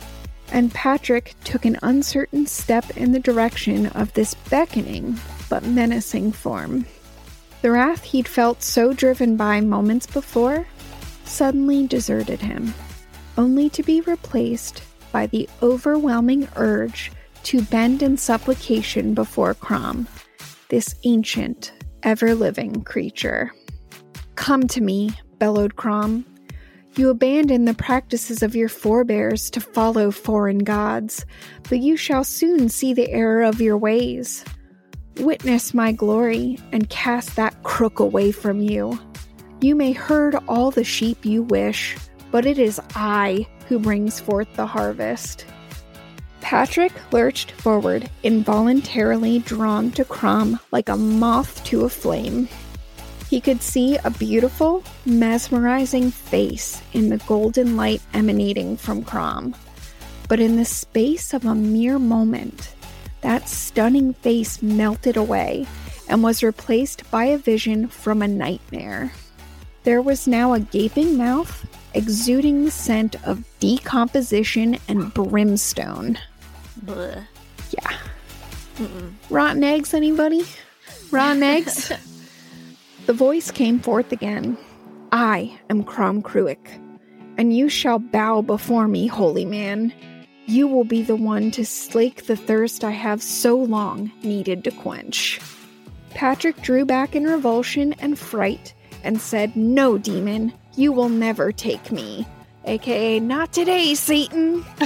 and Patrick took an uncertain step in the direction of this beckoning but menacing form. The wrath he'd felt so driven by moments before suddenly deserted him, only to be replaced by the overwhelming urge to bend in supplication before Crom, this ancient, ever living creature. Come to me, bellowed Crom. You abandon the practices of your forebears to follow foreign gods, but you shall soon see the error of your ways. Witness my glory and cast that crook away from you. You may herd all the sheep you wish, but it is I who brings forth the harvest. Patrick lurched forward, involuntarily drawn to Crom like a moth to a flame. He could see a beautiful, mesmerizing face in the golden light emanating from Crom. But in the space of a mere moment, that stunning face melted away and was replaced by a vision from a nightmare. There was now a gaping mouth exuding the scent of decomposition and brimstone. Bleh. Yeah. Rotten eggs, anybody? Rotten (laughs) eggs? the voice came forth again. I am Crom Cruach, and you shall bow before me, holy man. You will be the one to slake the thirst I have so long needed to quench. Patrick drew back in revulsion and fright and said, No, demon, you will never take me. AKA, not today, Satan. (laughs)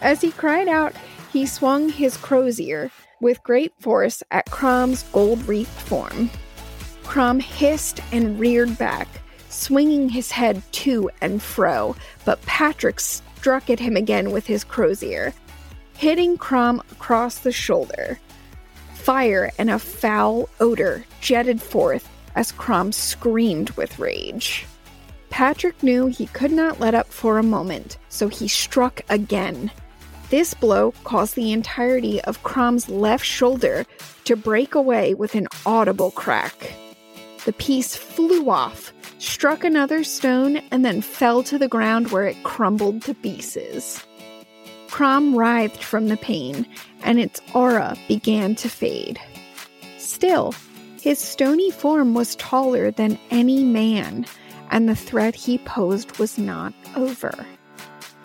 As he cried out, he swung his crozier with great force at Crom's gold wreathed form. Crom hissed and reared back, swinging his head to and fro, but Patrick struck at him again with his crozier, hitting Crom across the shoulder. Fire and a foul odor jetted forth as Crom screamed with rage. Patrick knew he could not let up for a moment, so he struck again. This blow caused the entirety of Crom's left shoulder to break away with an audible crack. The piece flew off, struck another stone, and then fell to the ground where it crumbled to pieces. Crom writhed from the pain, and its aura began to fade. Still, his stony form was taller than any man, and the threat he posed was not over.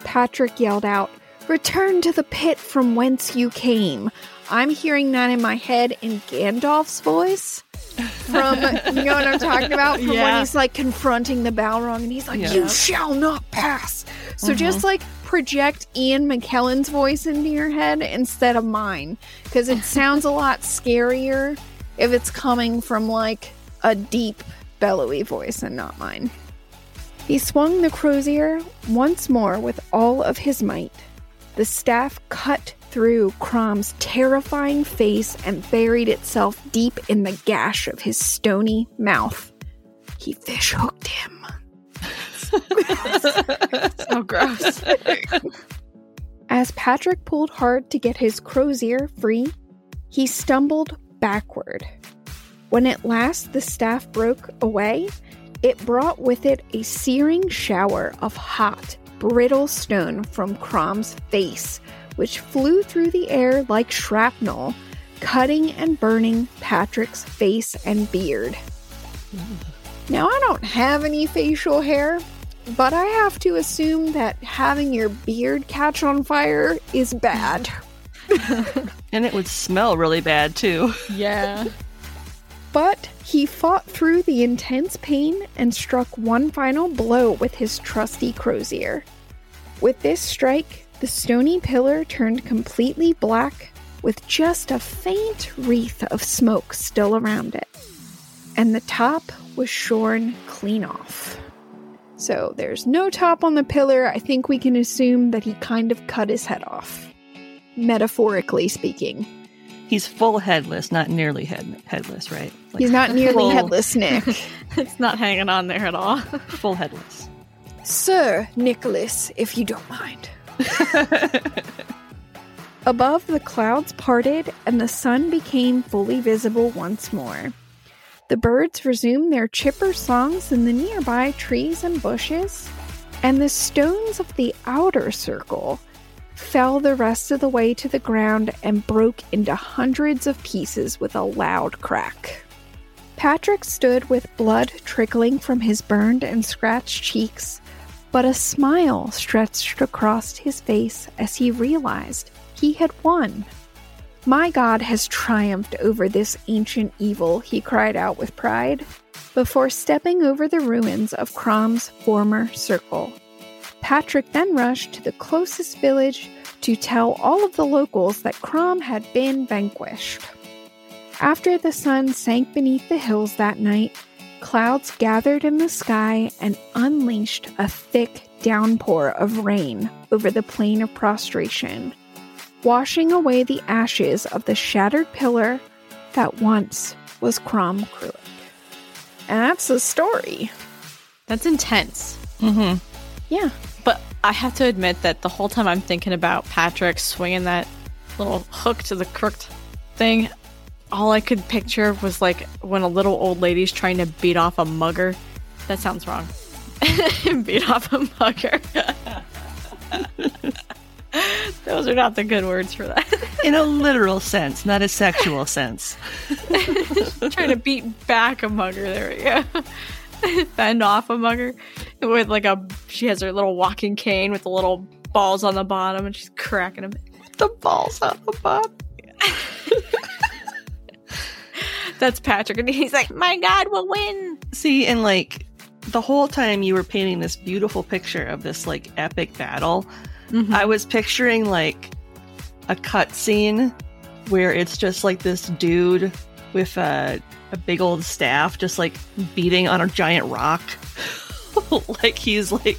Patrick yelled out, Return to the pit from whence you came. I'm hearing that in my head in Gandalf's voice. From, you know what I'm talking about? From when he's like confronting the Balrog and he's like, Yeah. You shall not pass. So mm-hmm. just like project Ian McKellen's voice into your head instead of mine. Because it (laughs) sounds a lot scarier if it's coming from like a deep, bellowy voice and not mine. He swung the crozier once more with all of his might. The staff cut through Crom's terrifying face and buried itself deep in the gash of his stony mouth. He fish hooked him. (laughs) So gross. As Patrick pulled hard to get his crozier free, he stumbled backward. When at last the staff broke away, it brought with it a searing shower of hot, brittle stone from Crom's face, which flew through the air like shrapnel, cutting and burning Patrick's face and beard. Now, I don't have any facial hair, but I have to assume that having your beard catch on fire is bad. (laughs) And it would smell really bad too. yeah. But he fought through the intense pain and struck one final blow with his trusty crozier. With this strike, the stony pillar turned completely black with just a faint wreath of smoke still around it. And the top was shorn clean off. So there's no top on the pillar. I think we can assume that he kind of cut his head off. Metaphorically speaking. He's full headless, not nearly head headless, right? Like He's not nearly full, headless, (laughs) Nick. It's not hanging on there at all. Full headless. Sir Nicholas, if you don't mind. (laughs) Above, the clouds parted and the sun became fully visible once more. The birds resumed their chipper songs in the nearby trees and bushes, and the stones of the outer circle fell the rest of the way to the ground and broke into hundreds of pieces with a loud crack. Patrick stood with blood trickling from his burned and scratched cheeks, but a smile stretched across his face as he realized he had won. My God has triumphed over this ancient evil, he cried out with pride, before stepping over the ruins of Crom's former circle. Patrick then rushed to the closest village to tell all of the locals that Crom had been vanquished. After the sun sank beneath the hills that night, clouds gathered in the sky and unleashed a thick downpour of rain over the plain of prostration, washing away the ashes of the shattered pillar that once was Crom Cruach. And that's the story. That's intense. Mm-hmm. Yeah. But I have to admit that the whole time I'm thinking about Patrick swinging that little hook to the crooked thing, all I could picture was like when a little old lady's trying to beat off a mugger. That sounds wrong. (laughs) beat off a mugger. (laughs) Those are not the good words for that. (laughs) In a literal sense, not a sexual sense. trying to beat back a mugger. There we go. Fend off a mugger with like a. She has her little walking cane with the little balls on the bottom, and she's cracking them. The balls on the bottom. That's Patrick, and he's like, "My God, we'll win." See, and like the whole time you were painting this beautiful picture of this like epic battle, Mm-hmm. I was picturing like a cut scene where it's just like this dude with a, a big old staff just like beating on a giant rock. (laughs) like he's like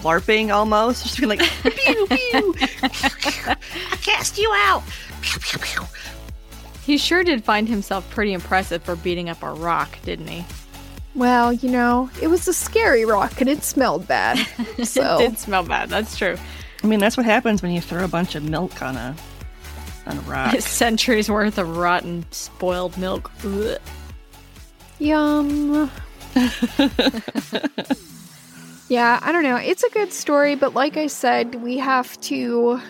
LARPing almost. Just being like, pew, pew. (laughs) (laughs) I cast you out. Pew, pew, pew. He sure did find himself pretty impressive for beating up a rock, didn't he? Well, you know, it was a scary rock and it smelled bad. (laughs) So it did smell bad. That's true. I mean, that's what happens when you throw a bunch of milk on a on a rock. (laughs) Centuries worth of rotten, spoiled milk. Ugh. Yum. (laughs) yeah, I don't know. It's a good story, but like I said, we have to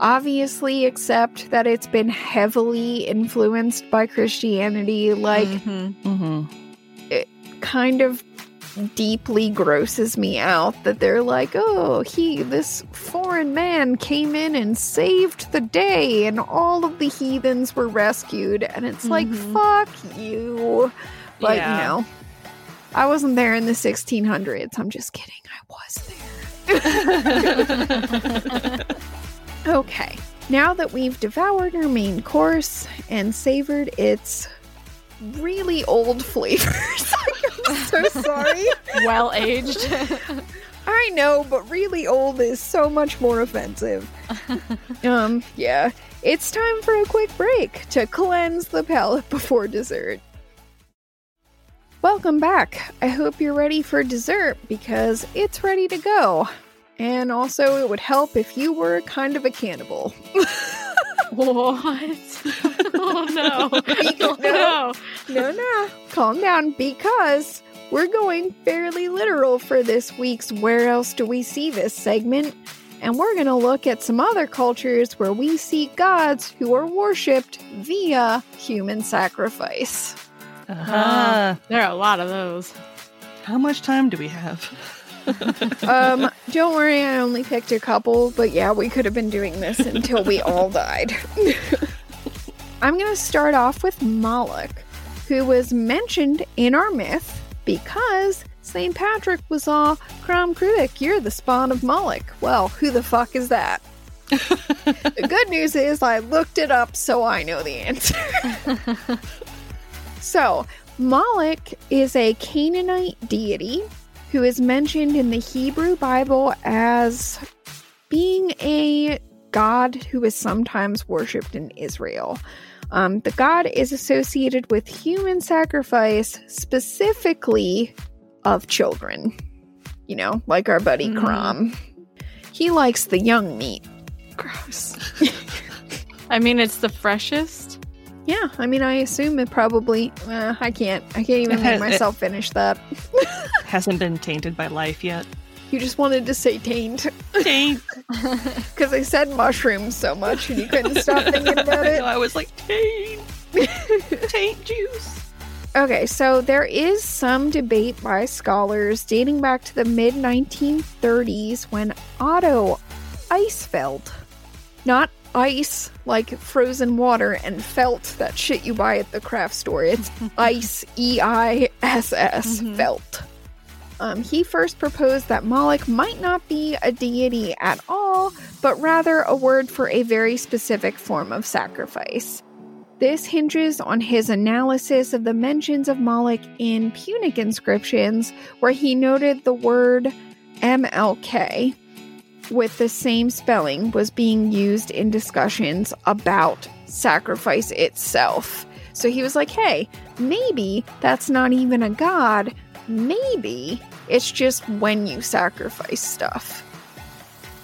obviously accept that it's been heavily influenced by Christianity. Like, Mhm. hmm kind of deeply grosses me out that they're like, oh, he, this foreign man came in and saved the day, and all of the heathens were rescued. And it's like, Mhm. fuck you. But, Yeah. you know, I wasn't there in the 1600s. I'm just kidding. I was there. (laughs) (laughs) okay. Now that we've devoured our main course and savored its really old flavors, (laughs) I'm so sorry. Well aged. (laughs) I know, but really old is so much more offensive. (laughs) um, yeah. It's time for a quick break to cleanse the palate before dessert. Welcome back. I hope you're ready for dessert because it's ready to go. And also, it would help if you were kind of a cannibal. (laughs) what? (laughs) oh (laughs) no. No. No, no, calm down because we're going fairly literal for this week's Where Else Do We See This segment. And we're going to look at some other cultures where we see gods who are worshipped via human sacrifice. Uh-huh. There are a lot of those. How much time do we have? Um, don't worry, I only picked a couple, but yeah, we could have been doing this until we all (laughs) died. (laughs) I'm going to start off with Moloch, who was mentioned in our myth because St. Patrick was all, Crom Cruach, you're the spawn of Moloch. Well, who the fuck is that? the (laughs) good news is I looked it up, so I know the answer. so, Moloch is a Canaanite deity who is mentioned in the Hebrew Bible as being a god who is sometimes worshipped in Israel. Um, the god is associated with human sacrifice, specifically of children. You know, like our buddy Mhm. Crom. He likes the young meat. Gross. (laughs) I mean, it's the freshest. Yeah, I mean, I assume it probably. Uh, I can't. I can't even make (laughs) myself finish that. (laughs) Hasn't been tainted by life yet. You just wanted to say taint Taint. (laughs) because I said mushrooms so much and you couldn't stop thinking about it. I was like, taint. taint juice. Okay, so there is some debate by scholars dating back to the mid 1930s when Otto Eissfeldt, not ice like frozen water, and felt that shit you buy at the craft store. It's (laughs) ice, E I S S, felt. Um, he first proposed that Moloch might not be a deity at all, but rather a word for a very specific form of sacrifice. This hinges on his analysis of the mentions of Moloch in Punic inscriptions, where he noted the word MLK with the same spelling was being used in discussions about sacrifice itself. So he was like, hey, maybe that's not even a god. Maybe it's just when you sacrifice stuff.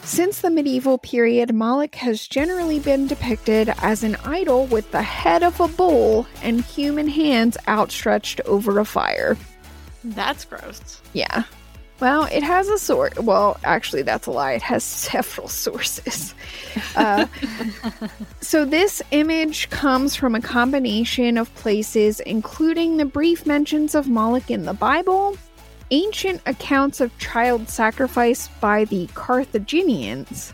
Since the medieval period, Moloch has generally been depicted as an idol with the head of a bull and human hands outstretched over a fire. That's gross. Yeah. Well, it has a source. Well, actually, that's a lie. It has several sources. Uh, (laughs) so, this image comes from a combination of places, including the brief mentions of Moloch in the Bible, ancient accounts of child sacrifice by the Carthaginians,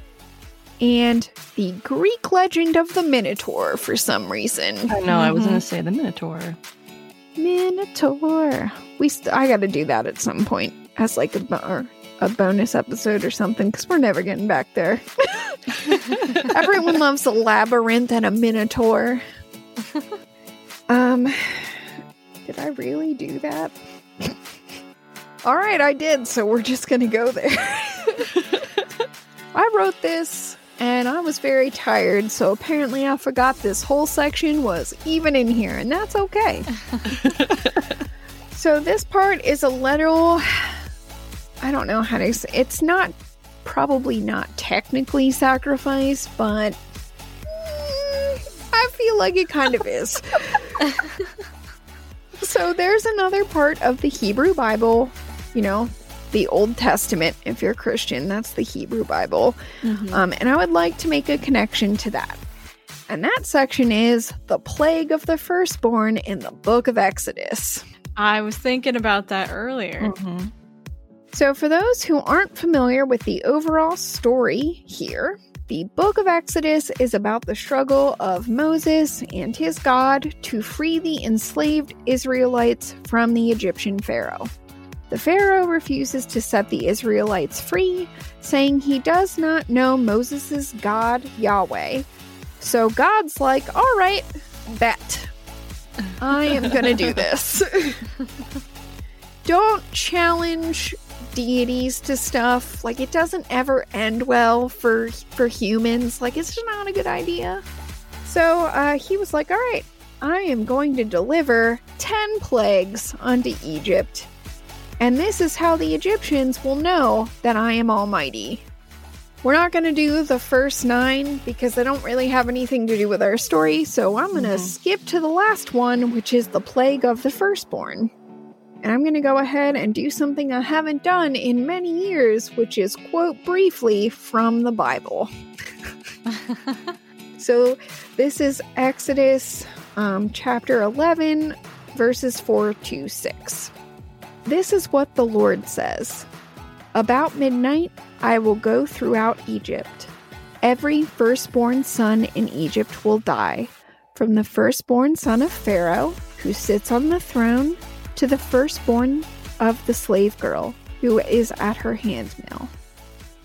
and the Greek legend of the Minotaur for some reason. I know, I was going to say the Minotaur. Minotaur. We st- I got to do that at some point as like a bo- a bonus episode or something because we're never getting back there. (laughs) Everyone loves a labyrinth and a minotaur. (laughs) um, did I really do that? (laughs) All right, I did. So we're just gonna go there. I wrote this and I was very tired, so apparently I forgot this whole section was even in here, and that's okay. so this part is a little I don't know how to say it's not probably not technically sacrifice, but mm, I feel like it kind of is. (laughs) so there's another part of the Hebrew Bible, you know, the Old Testament, if you're Christian, that's the Hebrew Bible. Um, and I would like to make a connection to that. And that section is the plague of the firstborn in the book of Exodus. I was thinking about that earlier. So, for those who aren't familiar with the overall story here, the book of Exodus is about the struggle of Moses and his God to free the enslaved Israelites from the Egyptian Pharaoh. The Pharaoh refuses to set the Israelites free, saying he does not know Moses' God, Yahweh. So God's like, all right, bet. I am going to do this. (laughs) Don't challenge deities to stuff. Like it doesn't ever end well for for humans. Like it's just not a good idea. So uh, he was like, "All right, I am going to deliver ten plagues unto Egypt, and this is how the Egyptians will know that I am Almighty." We're not going to do the first nine because they don't really have anything to do with our story, so I'm going to skip to the last one, which is the plague of the firstborn. And I'm going to go ahead and do something I haven't done in many years, which is quote briefly from the Bible. (laughs) so this is Exodus um, chapter 11, verses 4 to 6. This is what the Lord says About midnight, I will go throughout Egypt. Every firstborn son in Egypt will die, from the firstborn son of Pharaoh, who sits on the throne, to the firstborn of the slave girl who is at her handmill,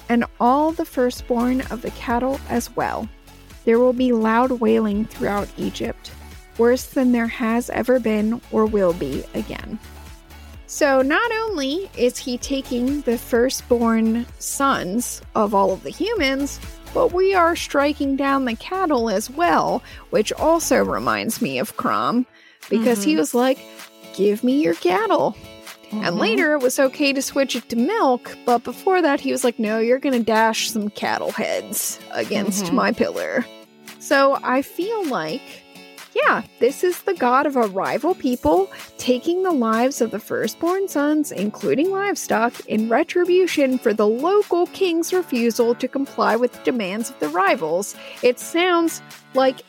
and all the firstborn of the cattle as well. There will be loud wailing throughout Egypt, worse than there has ever been or will be again. So, not only is he taking the firstborn sons of all of the humans, but we are striking down the cattle as well, which also reminds me of Crom, because he mm-hmm. was like, Give me your cattle. And mm-hmm. later it was okay to switch it to milk, but before that he was like, No, you're gonna dash some cattle heads against mm-hmm. my pillar. So I feel like yeah, this is the god of a rival people taking the lives of the firstborn sons, including livestock, in retribution for the local king's refusal to comply with the demands of the rivals. It sounds like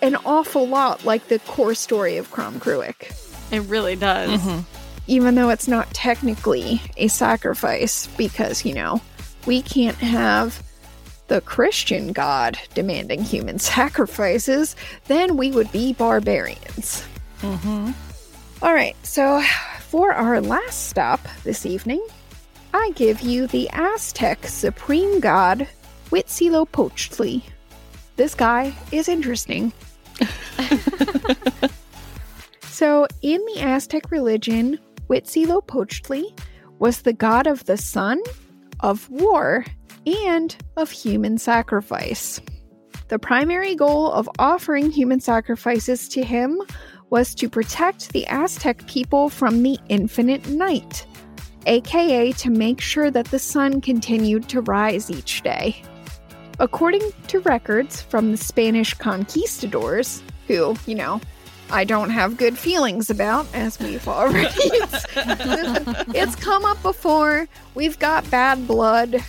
an awful lot like the core story of Crom Cruach, It really does. even though it's not technically a sacrifice, because, you know, we can't have the Christian God demanding human (laughs) sacrifices, then we would be barbarians. Mm-hmm. All right, so for our last stop this evening, I give you the Aztec supreme god Huitzilopochtli. This guy is interesting. (laughs) so, in the Aztec religion, Huitzilopochtli was the god of the sun, of war, and of human sacrifice. The primary goal of offering human sacrifices to him was to protect the Aztec people from the infinite night, aka to make sure that the sun continued to rise each day. According to records from the Spanish conquistadors, who, you know, I don't have good feelings about, as we've already. it's, (laughs) it's come up before. We've got bad blood.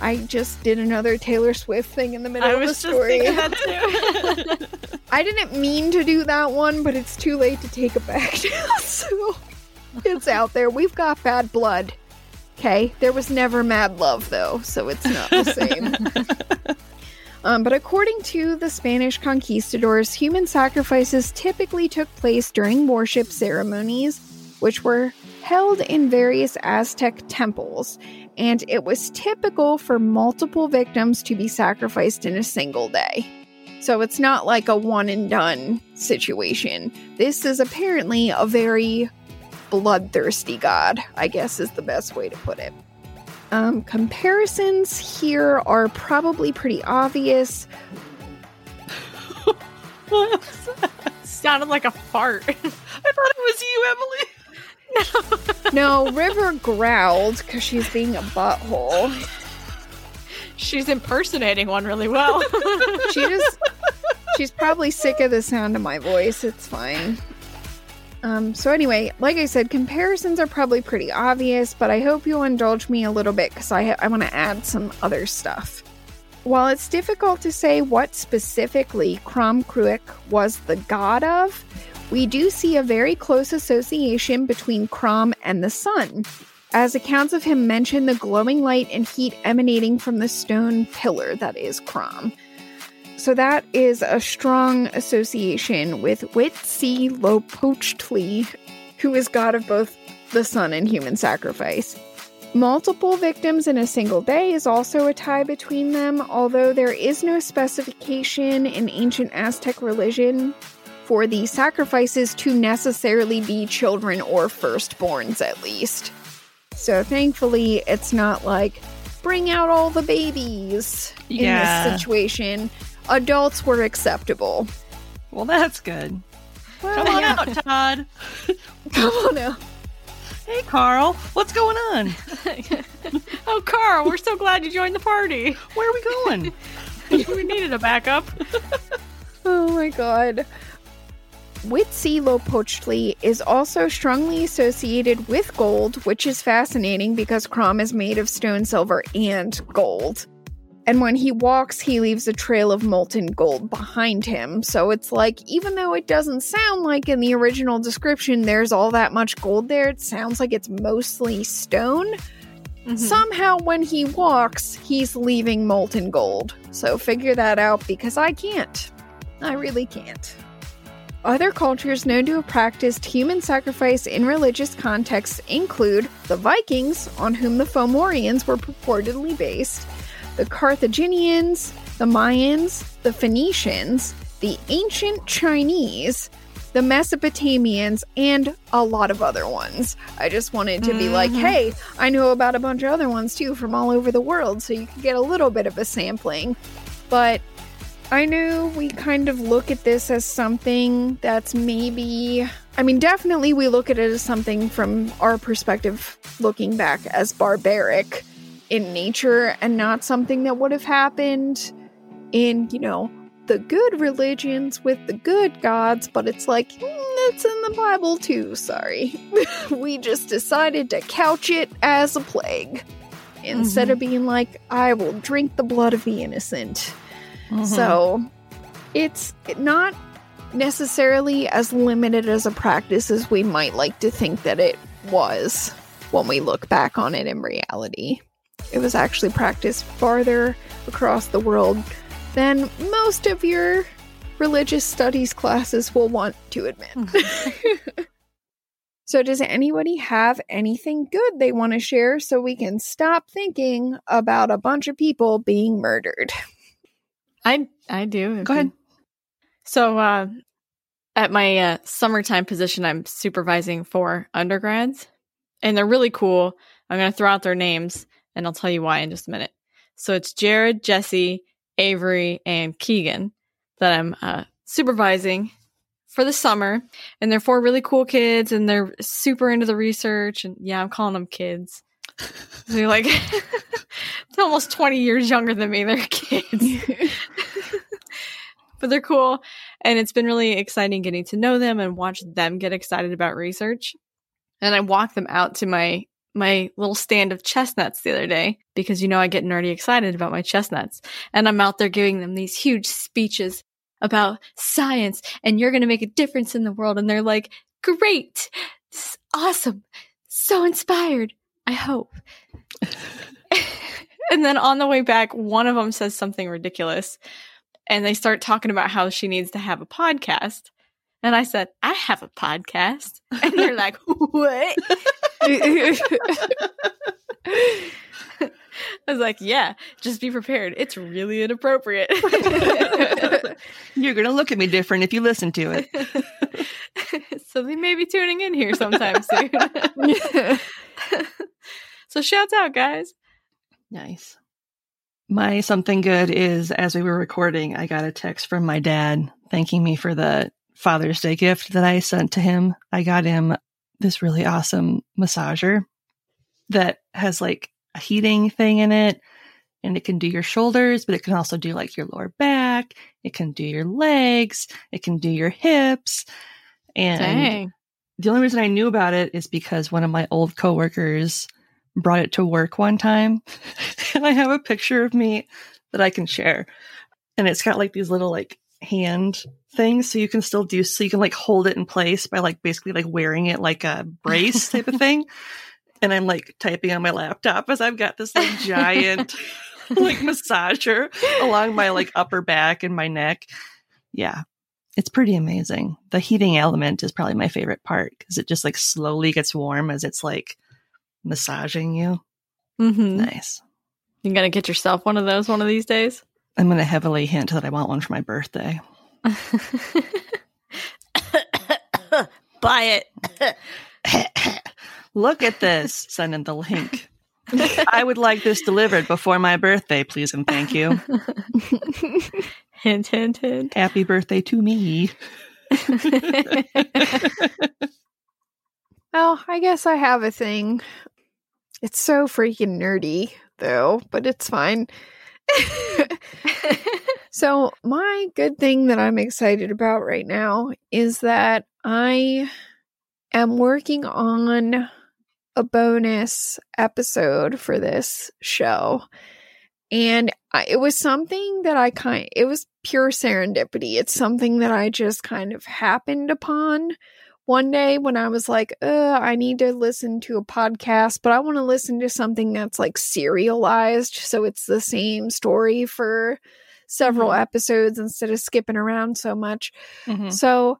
I just did another Taylor Swift thing in the middle I of the story. thinking that too. (laughs) I didn't mean to do that one, but it's too late to take it back (laughs) now. So it's out there. We've got bad blood. Okay. There was never mad love, though, so it's not the same. Um, but according to the Spanish conquistadors, human sacrifices typically took place during worship ceremonies, which were held in various Aztec temples, and it was typical for multiple victims to be sacrificed in a single day. So it's not like a one and done situation. This is apparently a very bloodthirsty god, I guess is the best way to put it. Um, comparisons here are probably pretty obvious. Sounded like a fart. (laughs) I thought it was you, Emily. (laughs) No, River growled because she's being a butthole. She's impersonating one really well. She just, she's probably sick of the sound of my voice. It's fine. Um, so anyway, like I said, comparisons are probably pretty obvious, but I hope you'll indulge me a little bit because I ha- I want to add some other stuff. While it's difficult to say what specifically Crom Cruach was the god of, we do see a very close association between Crom and the sun, as accounts of him mention the glowing light and heat emanating from the stone pillar that is Crom. So that is a strong association with Huitzilopochtli, who is god of both the sun and human sacrifice. Multiple victims in a single day is also a tie between them, although there is no specification in ancient Aztec religion for the sacrifices to necessarily be children or firstborns, at least. So thankfully, it's not like bring out all the babies in this situation. Adults were acceptable. Well, that's good. Well, Come on yeah. out, Todd. (laughs) Come on out. Hey, Carl. What's going on? (laughs) oh, Carl, we're so glad you joined the party. Where are we going? (laughs) we needed a backup. Oh my god. Huitzilopochtli is also strongly associated with gold, which is fascinating because Crom is made of stone, silver, and gold. And when he walks, he leaves a trail of molten gold behind him. So it's like, even though it doesn't sound like in the original description there's all that much gold there, it sounds like it's mostly stone. Mm-hmm. Somehow, when he walks, he's leaving molten gold. So figure that out because I can't. I really can't. Other cultures known to have practiced human sacrifice in religious contexts include the Vikings, on whom the Fomorians were purportedly based, the Carthaginians, the Mayans, the Phoenicians, the ancient Chinese, the Mesopotamians, and a lot of other ones. I just wanted to be like, mm-hmm. hey, I know about a bunch of other ones too from all over the world, so you could get a little bit of a sampling. But I know we kind of look at this as something that's maybe. I mean, definitely we look at it as something from our perspective, looking back as barbaric in nature and not something that would have happened in, you know, the good religions with the good gods, but it's like, mm, it's in the Bible too, sorry. (laughs) we just decided to couch it as a plague instead of being like, I will drink the blood of the innocent. Mhm. So it's not necessarily as limited as a practice as we might like to think that it was when we look back on it in reality. It was actually practiced farther across the world than most of your religious studies classes will want to admit. (laughs) so, does anybody have anything good they want to share so we can stop thinking about a bunch of people being murdered? I I do. Go you- ahead. So, uh, at my uh, summertime position, I'm supervising for undergrads, and they're really cool. I'm going to throw out their names, and I'll tell you why in just a minute. So it's Jared, Jesse, Avery, and Keegan that I'm uh, supervising for the summer, and they're four really cool kids, and they're super into the research. And yeah, I'm calling them kids. (laughs) They're like (laughs) they're almost 20 years younger than me. They're kids (laughs) but they're cool and it's been really exciting getting to know them and watch them get excited about research and i walk them out to my my little stand of chestnuts the other day because you know i get nerdy excited about my chestnuts and i'm out there giving them these huge speeches about science and you're going to make a difference in the world and they're like great this is awesome so inspired i hope (laughs) and then on the way back one of them says something ridiculous and they start talking about how she needs to have a podcast. And I said, I have a podcast. And they're (laughs) like, what? I was like, yeah, just be prepared. It's really inappropriate. (laughs) You're going to look at me different if you listen to it. (laughs) so they may be tuning in here sometime soon. (laughs) so shouts out, guys. Nice. My something good is as we were recording, I got a text from my dad thanking me for the Father's Day gift that I sent to him. I got him this really awesome massager that has like a heating thing in it and it can do your shoulders, but it can also do like your lower back. It can do your legs. It can do your hips. And Dang. the only reason I knew about it is because one of my old coworkers brought it to work one time. (laughs) and I have a picture of me that I can share. And it's got like these little like hand thing so you can still do so you can like hold it in place by like basically like wearing it like a brace type of (laughs) thing. And I'm like typing on my laptop as I've got this like giant (laughs) like massager along my like upper back and my neck. Yeah. It's pretty amazing. The heating element is probably my favorite part because it just like slowly gets warm as it's like massaging you. Mm-hmm. Nice. You gotta get yourself one of those one of these days. I'm going to heavily hint that I want one for my birthday. (coughs) Buy it. (coughs) Look at this. Send in the link. I would like this delivered before my birthday, please and thank you. (laughs) hint, hint, hint. Happy birthday to me. (laughs) Well, I guess I have a thing. It's so freaking nerdy, though, but it's fine. (laughs) so, my good thing that I'm excited about right now is that I am working on a bonus episode for this show. And I, it was something that I kind it was pure serendipity. It's something that I just kind of happened upon one day when I was like, uh, I need to listen to a podcast, but I want to listen to something that's like serialized. So it's the same story for several episodes instead of skipping around so much. Mhm. So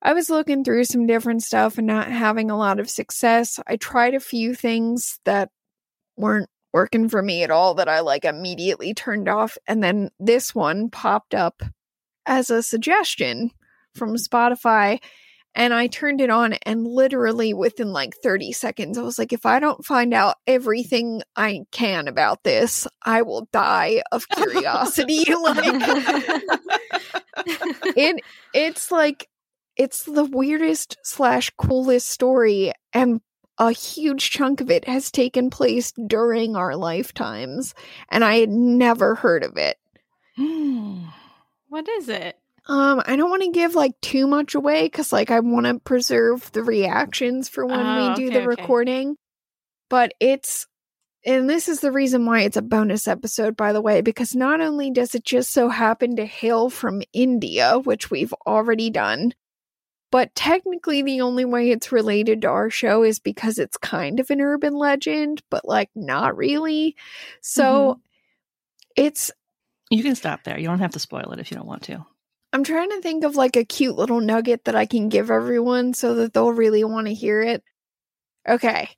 I was looking through some different stuff and not having a lot of success. I tried a few things that weren't working for me at all that I like immediately turned off. And then this one popped up as a suggestion from Spotify. And I turned it on, and literally within like 30 seconds, I was like, if I don't find out everything I can about this, I will die of curiosity. (laughs) like, it it's like it's the weirdest slash coolest story and a huge chunk of it has taken place during our lifetimes and i had never heard of it hmm. What is it? Um, I don't want to give like too much away because like I want to preserve the reactions for when Oh, we do okay, the okay. recording. But it's and this is the reason why it's a bonus episode, by the way, because not only does it just so happen to hail from India, which we've already done, but technically the only way it's related to our show is because it's kind of an urban legend, but like not really. So Mm-hmm. it's You can stop there. You don't have to spoil it if you don't want to. I'm trying to think of like a cute little nugget that I can give everyone so that they'll really want to hear it. Okay.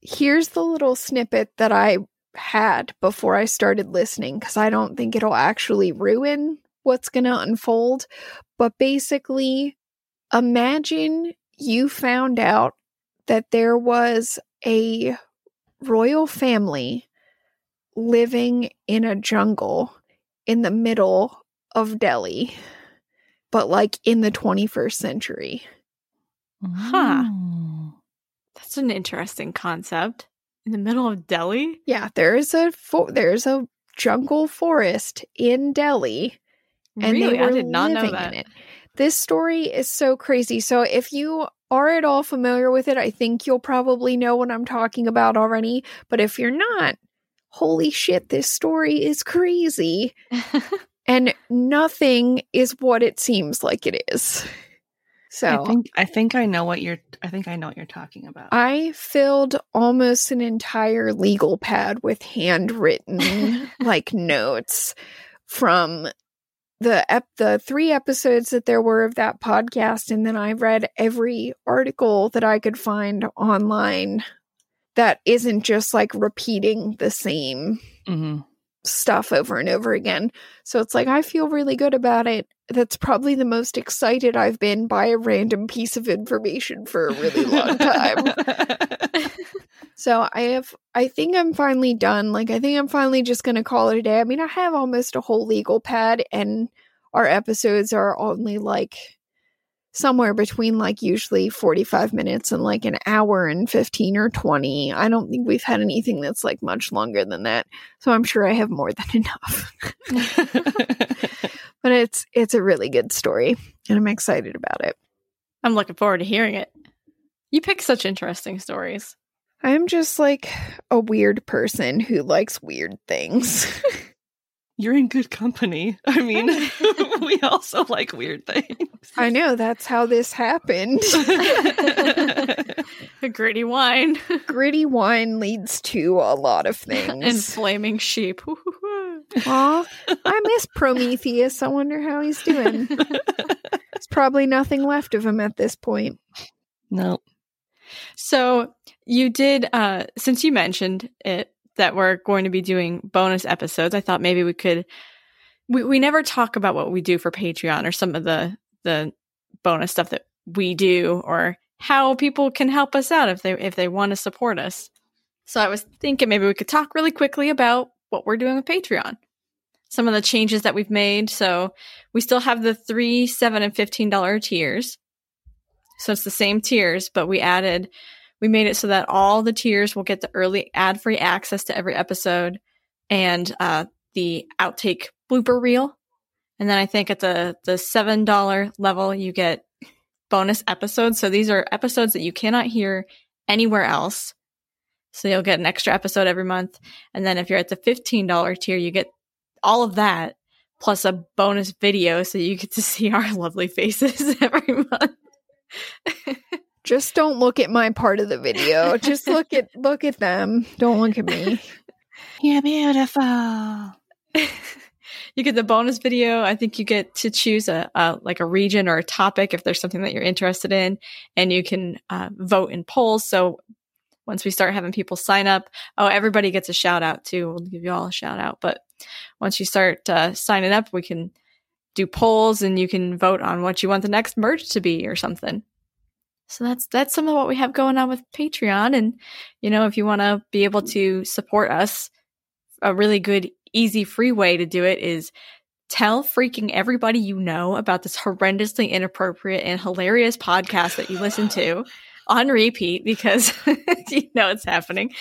Here's the little snippet that I had before I started listening because I don't think it'll actually ruin what's going to unfold. But basically, imagine you found out that there was a royal family living in a jungle in the middle of Delhi, but like in the 21st century. Huh. Mm. That's an interesting concept. In the middle of Delhi? Yeah, there is a fo- there's a jungle forest in Delhi, and really? they were I did not know living that. in it. This story is so crazy. So if you are at all familiar with it, I think you'll probably know what I'm talking about already. But if you're not, holy shit, this story is crazy. (laughs) and nothing is what it seems like it is. So I think I think I know what you're. I think I know what you're talking about. I filled almost an entire legal pad with handwritten (laughs) like notes from the ep- the three episodes that there were of that podcast and then I read every article that I could find online that isn't just like repeating the same hmm stuff over and over again. So it's like I feel really good about it. That's probably the most excited I've been by a random piece of information for a really long time. (laughs) So I have I think I'm finally done. Like I think I'm finally just going to call it a day. I mean, I have almost a whole legal pad and our episodes are only like somewhere between like usually 45 minutes and like an hour and 15 or 20. I don't think we've had anything that's like much longer than that. So I'm sure I have more than (laughs) enough. (laughs) but it's it's a really good story and I'm excited about it. I'm looking forward to hearing it. You pick such interesting stories. I'm just like a weird person who likes weird things. (laughs) You're in good company. I mean, (laughs) (laughs) we also like weird things. I know that's how this happened. (laughs) A gritty wine Gritty wine leads to a lot of things. and things. flaming sheep. Aw, I miss Prometheus. I wonder how he's doing. There's probably nothing left of him at this point. no. So you did, uh, since you mentioned it, that we're going to be doing bonus episodes. I thought maybe we could. We we never talk about what we do for Patreon or some of the the bonus stuff that we do or how people can help us out if they if they want to support us. So I was thinking maybe we could talk really quickly about what we're doing with Patreon. Some of the changes that we've made. So we still have the three, seven, and fifteen dollar tiers. So it's the same tiers, but we added we made it so that all the tiers will get the early ad free access to every episode and uh, the outtake blooper reel. And then I think at the the seven dollar level you get bonus episodes. So these are episodes that you cannot hear anywhere else. So you'll get an extra episode every month. And then if you're at the fifteen dollar tier, you get all of that plus a bonus video so you get to (laughs) see our lovely faces (laughs) every month. (laughs) Just don't look at my part of the video. Just look at (laughs) look at them. Don't look at me. (laughs) You're beautiful. you get the bonus video. I think you get to choose a, a like a region or a topic if there's something that you're interested in, and you can uh, vote in polls. So once we start having people sign up, oh, everybody gets a shout out too. We'll give you all a shout out. But once you start uh, signing up, we can do polls, and you can vote on what you want the next merge to be or something. So that's that's some of what we have going on with Patreon, and you know, if you want to be able to support us, a really good, easy, free way to do it is tell freaking everybody you know about this horrendously inappropriate and hilarious podcast that you listen to (laughs) on repeat because (laughs) you know it's happening.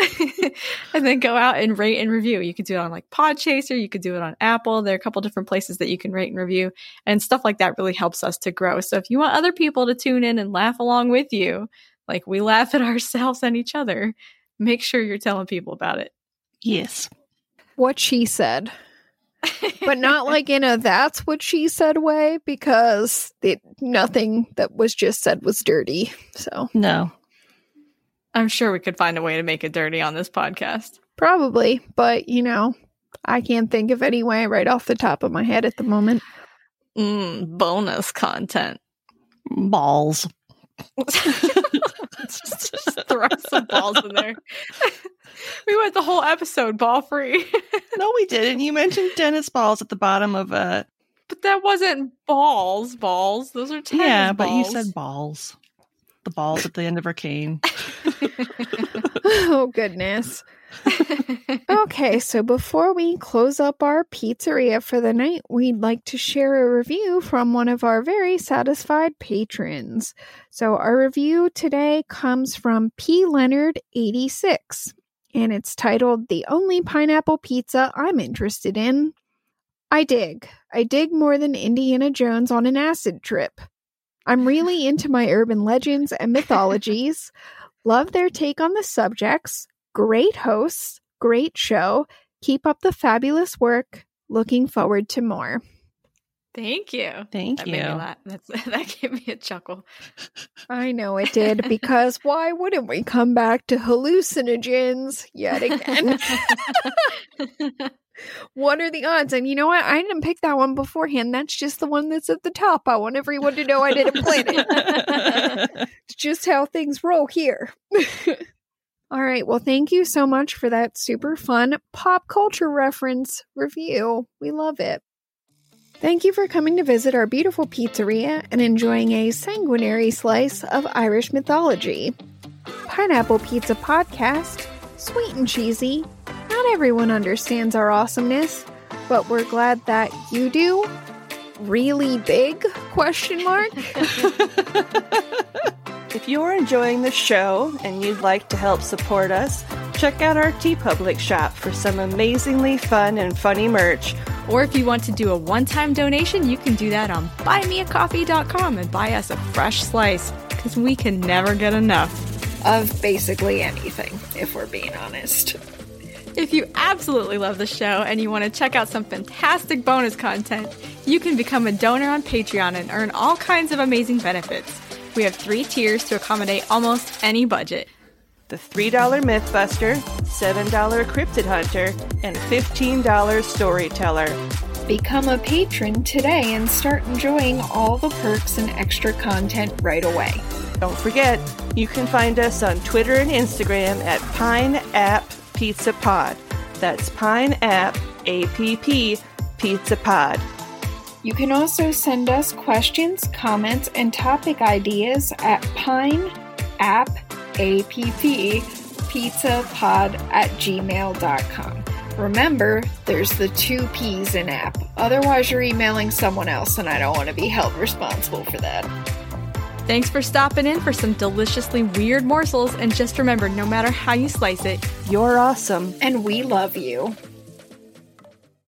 (laughs) and then go out and rate and review. You could do it on like Podchaser, you could do it on Apple. There are a couple different places that you can rate and review, and stuff like that really helps us to grow. So if you want other people to tune in and laugh along with you, like we laugh at (laughs) ourselves and each other, make sure you're telling people about it. Yes. What she said. But not like in a that's what she said way because it, nothing that was just said was dirty. So, No. I'm sure we could find a way to make it dirty on this podcast. probably, but you know, I can't think of any way right off the top of my head at the moment. Mm, bonus content. Balls. (laughs) (laughs) just, just throw some balls in there. (laughs) we went the whole episode ball free, (laughs) No, we didn't. You mentioned tennis balls at the bottom of uh but that wasn't balls. Balls. Those are tennis Yeah, but you said balls. The balls at the end of her cane. oh, goodness. (laughs) Okay, so before we close up our pizzeria for the night, we'd like to share a review from one of our very satisfied patrons. So, our review today comes from P. Leonard86, and it's titled The Only Pineapple Pizza I'm Interested in. I dig. I dig more than Indiana Jones on an acid trip. I'm really into my urban legends and (laughs) mythologies. Love their take on the subjects. Great hosts. Great show. Keep up the fabulous work. Looking forward to more. Thank you. Thank that you. Made me laugh. That's, (laughs) that gave me a chuckle. I know it did because (laughs) why wouldn't we come back to hallucinogens yet again? (laughs) what are the odds? And you know what? I didn't pick that one beforehand. That's just the one that's at the top. I want everyone to know I didn't plan it. It's just how things roll here. All right. Well, thank you so much for that super fun pop culture reference review. We love it. Thank you for coming to visit our beautiful pizzeria and enjoying a sanguinary slice of Irish mythology. Pineapple Pizza Podcast, sweet and cheesy. Not everyone understands our awesomeness, but we're glad that you do. Really big? Question mark. (laughs) (laughs) If you're enjoying the show and you'd like to help support us, check out our TeePublic shop for some amazingly fun and funny merch. Or if you want to do a one time donation, you can do that on buymeacoffee.com and buy us a fresh slice because we can never get enough. of basically anything, if we're being honest. If you absolutely love the show and you want to check out some fantastic bonus content, you can become a donor on Patreon and earn all kinds of amazing benefits. We have three tiers to accommodate almost any budget. The $3 Mythbuster, $7 Cryptid Hunter, and $15 Storyteller. Become a patron today and start enjoying all the perks and extra content right away. Don't forget, you can find us on Twitter and Instagram at Pine App Pizza Pod. That's Pine App APP Pizza Pod. You can also send us questions, comments, and topic ideas at Pine App APP Pizza Pod at gmail.com. Remember, there's the two P's in app. Otherwise, you're emailing someone else, and I don't want to be held responsible for that. Thanks for stopping in for some deliciously weird morsels, and just remember no matter how you slice it, You're awesome. And we love you.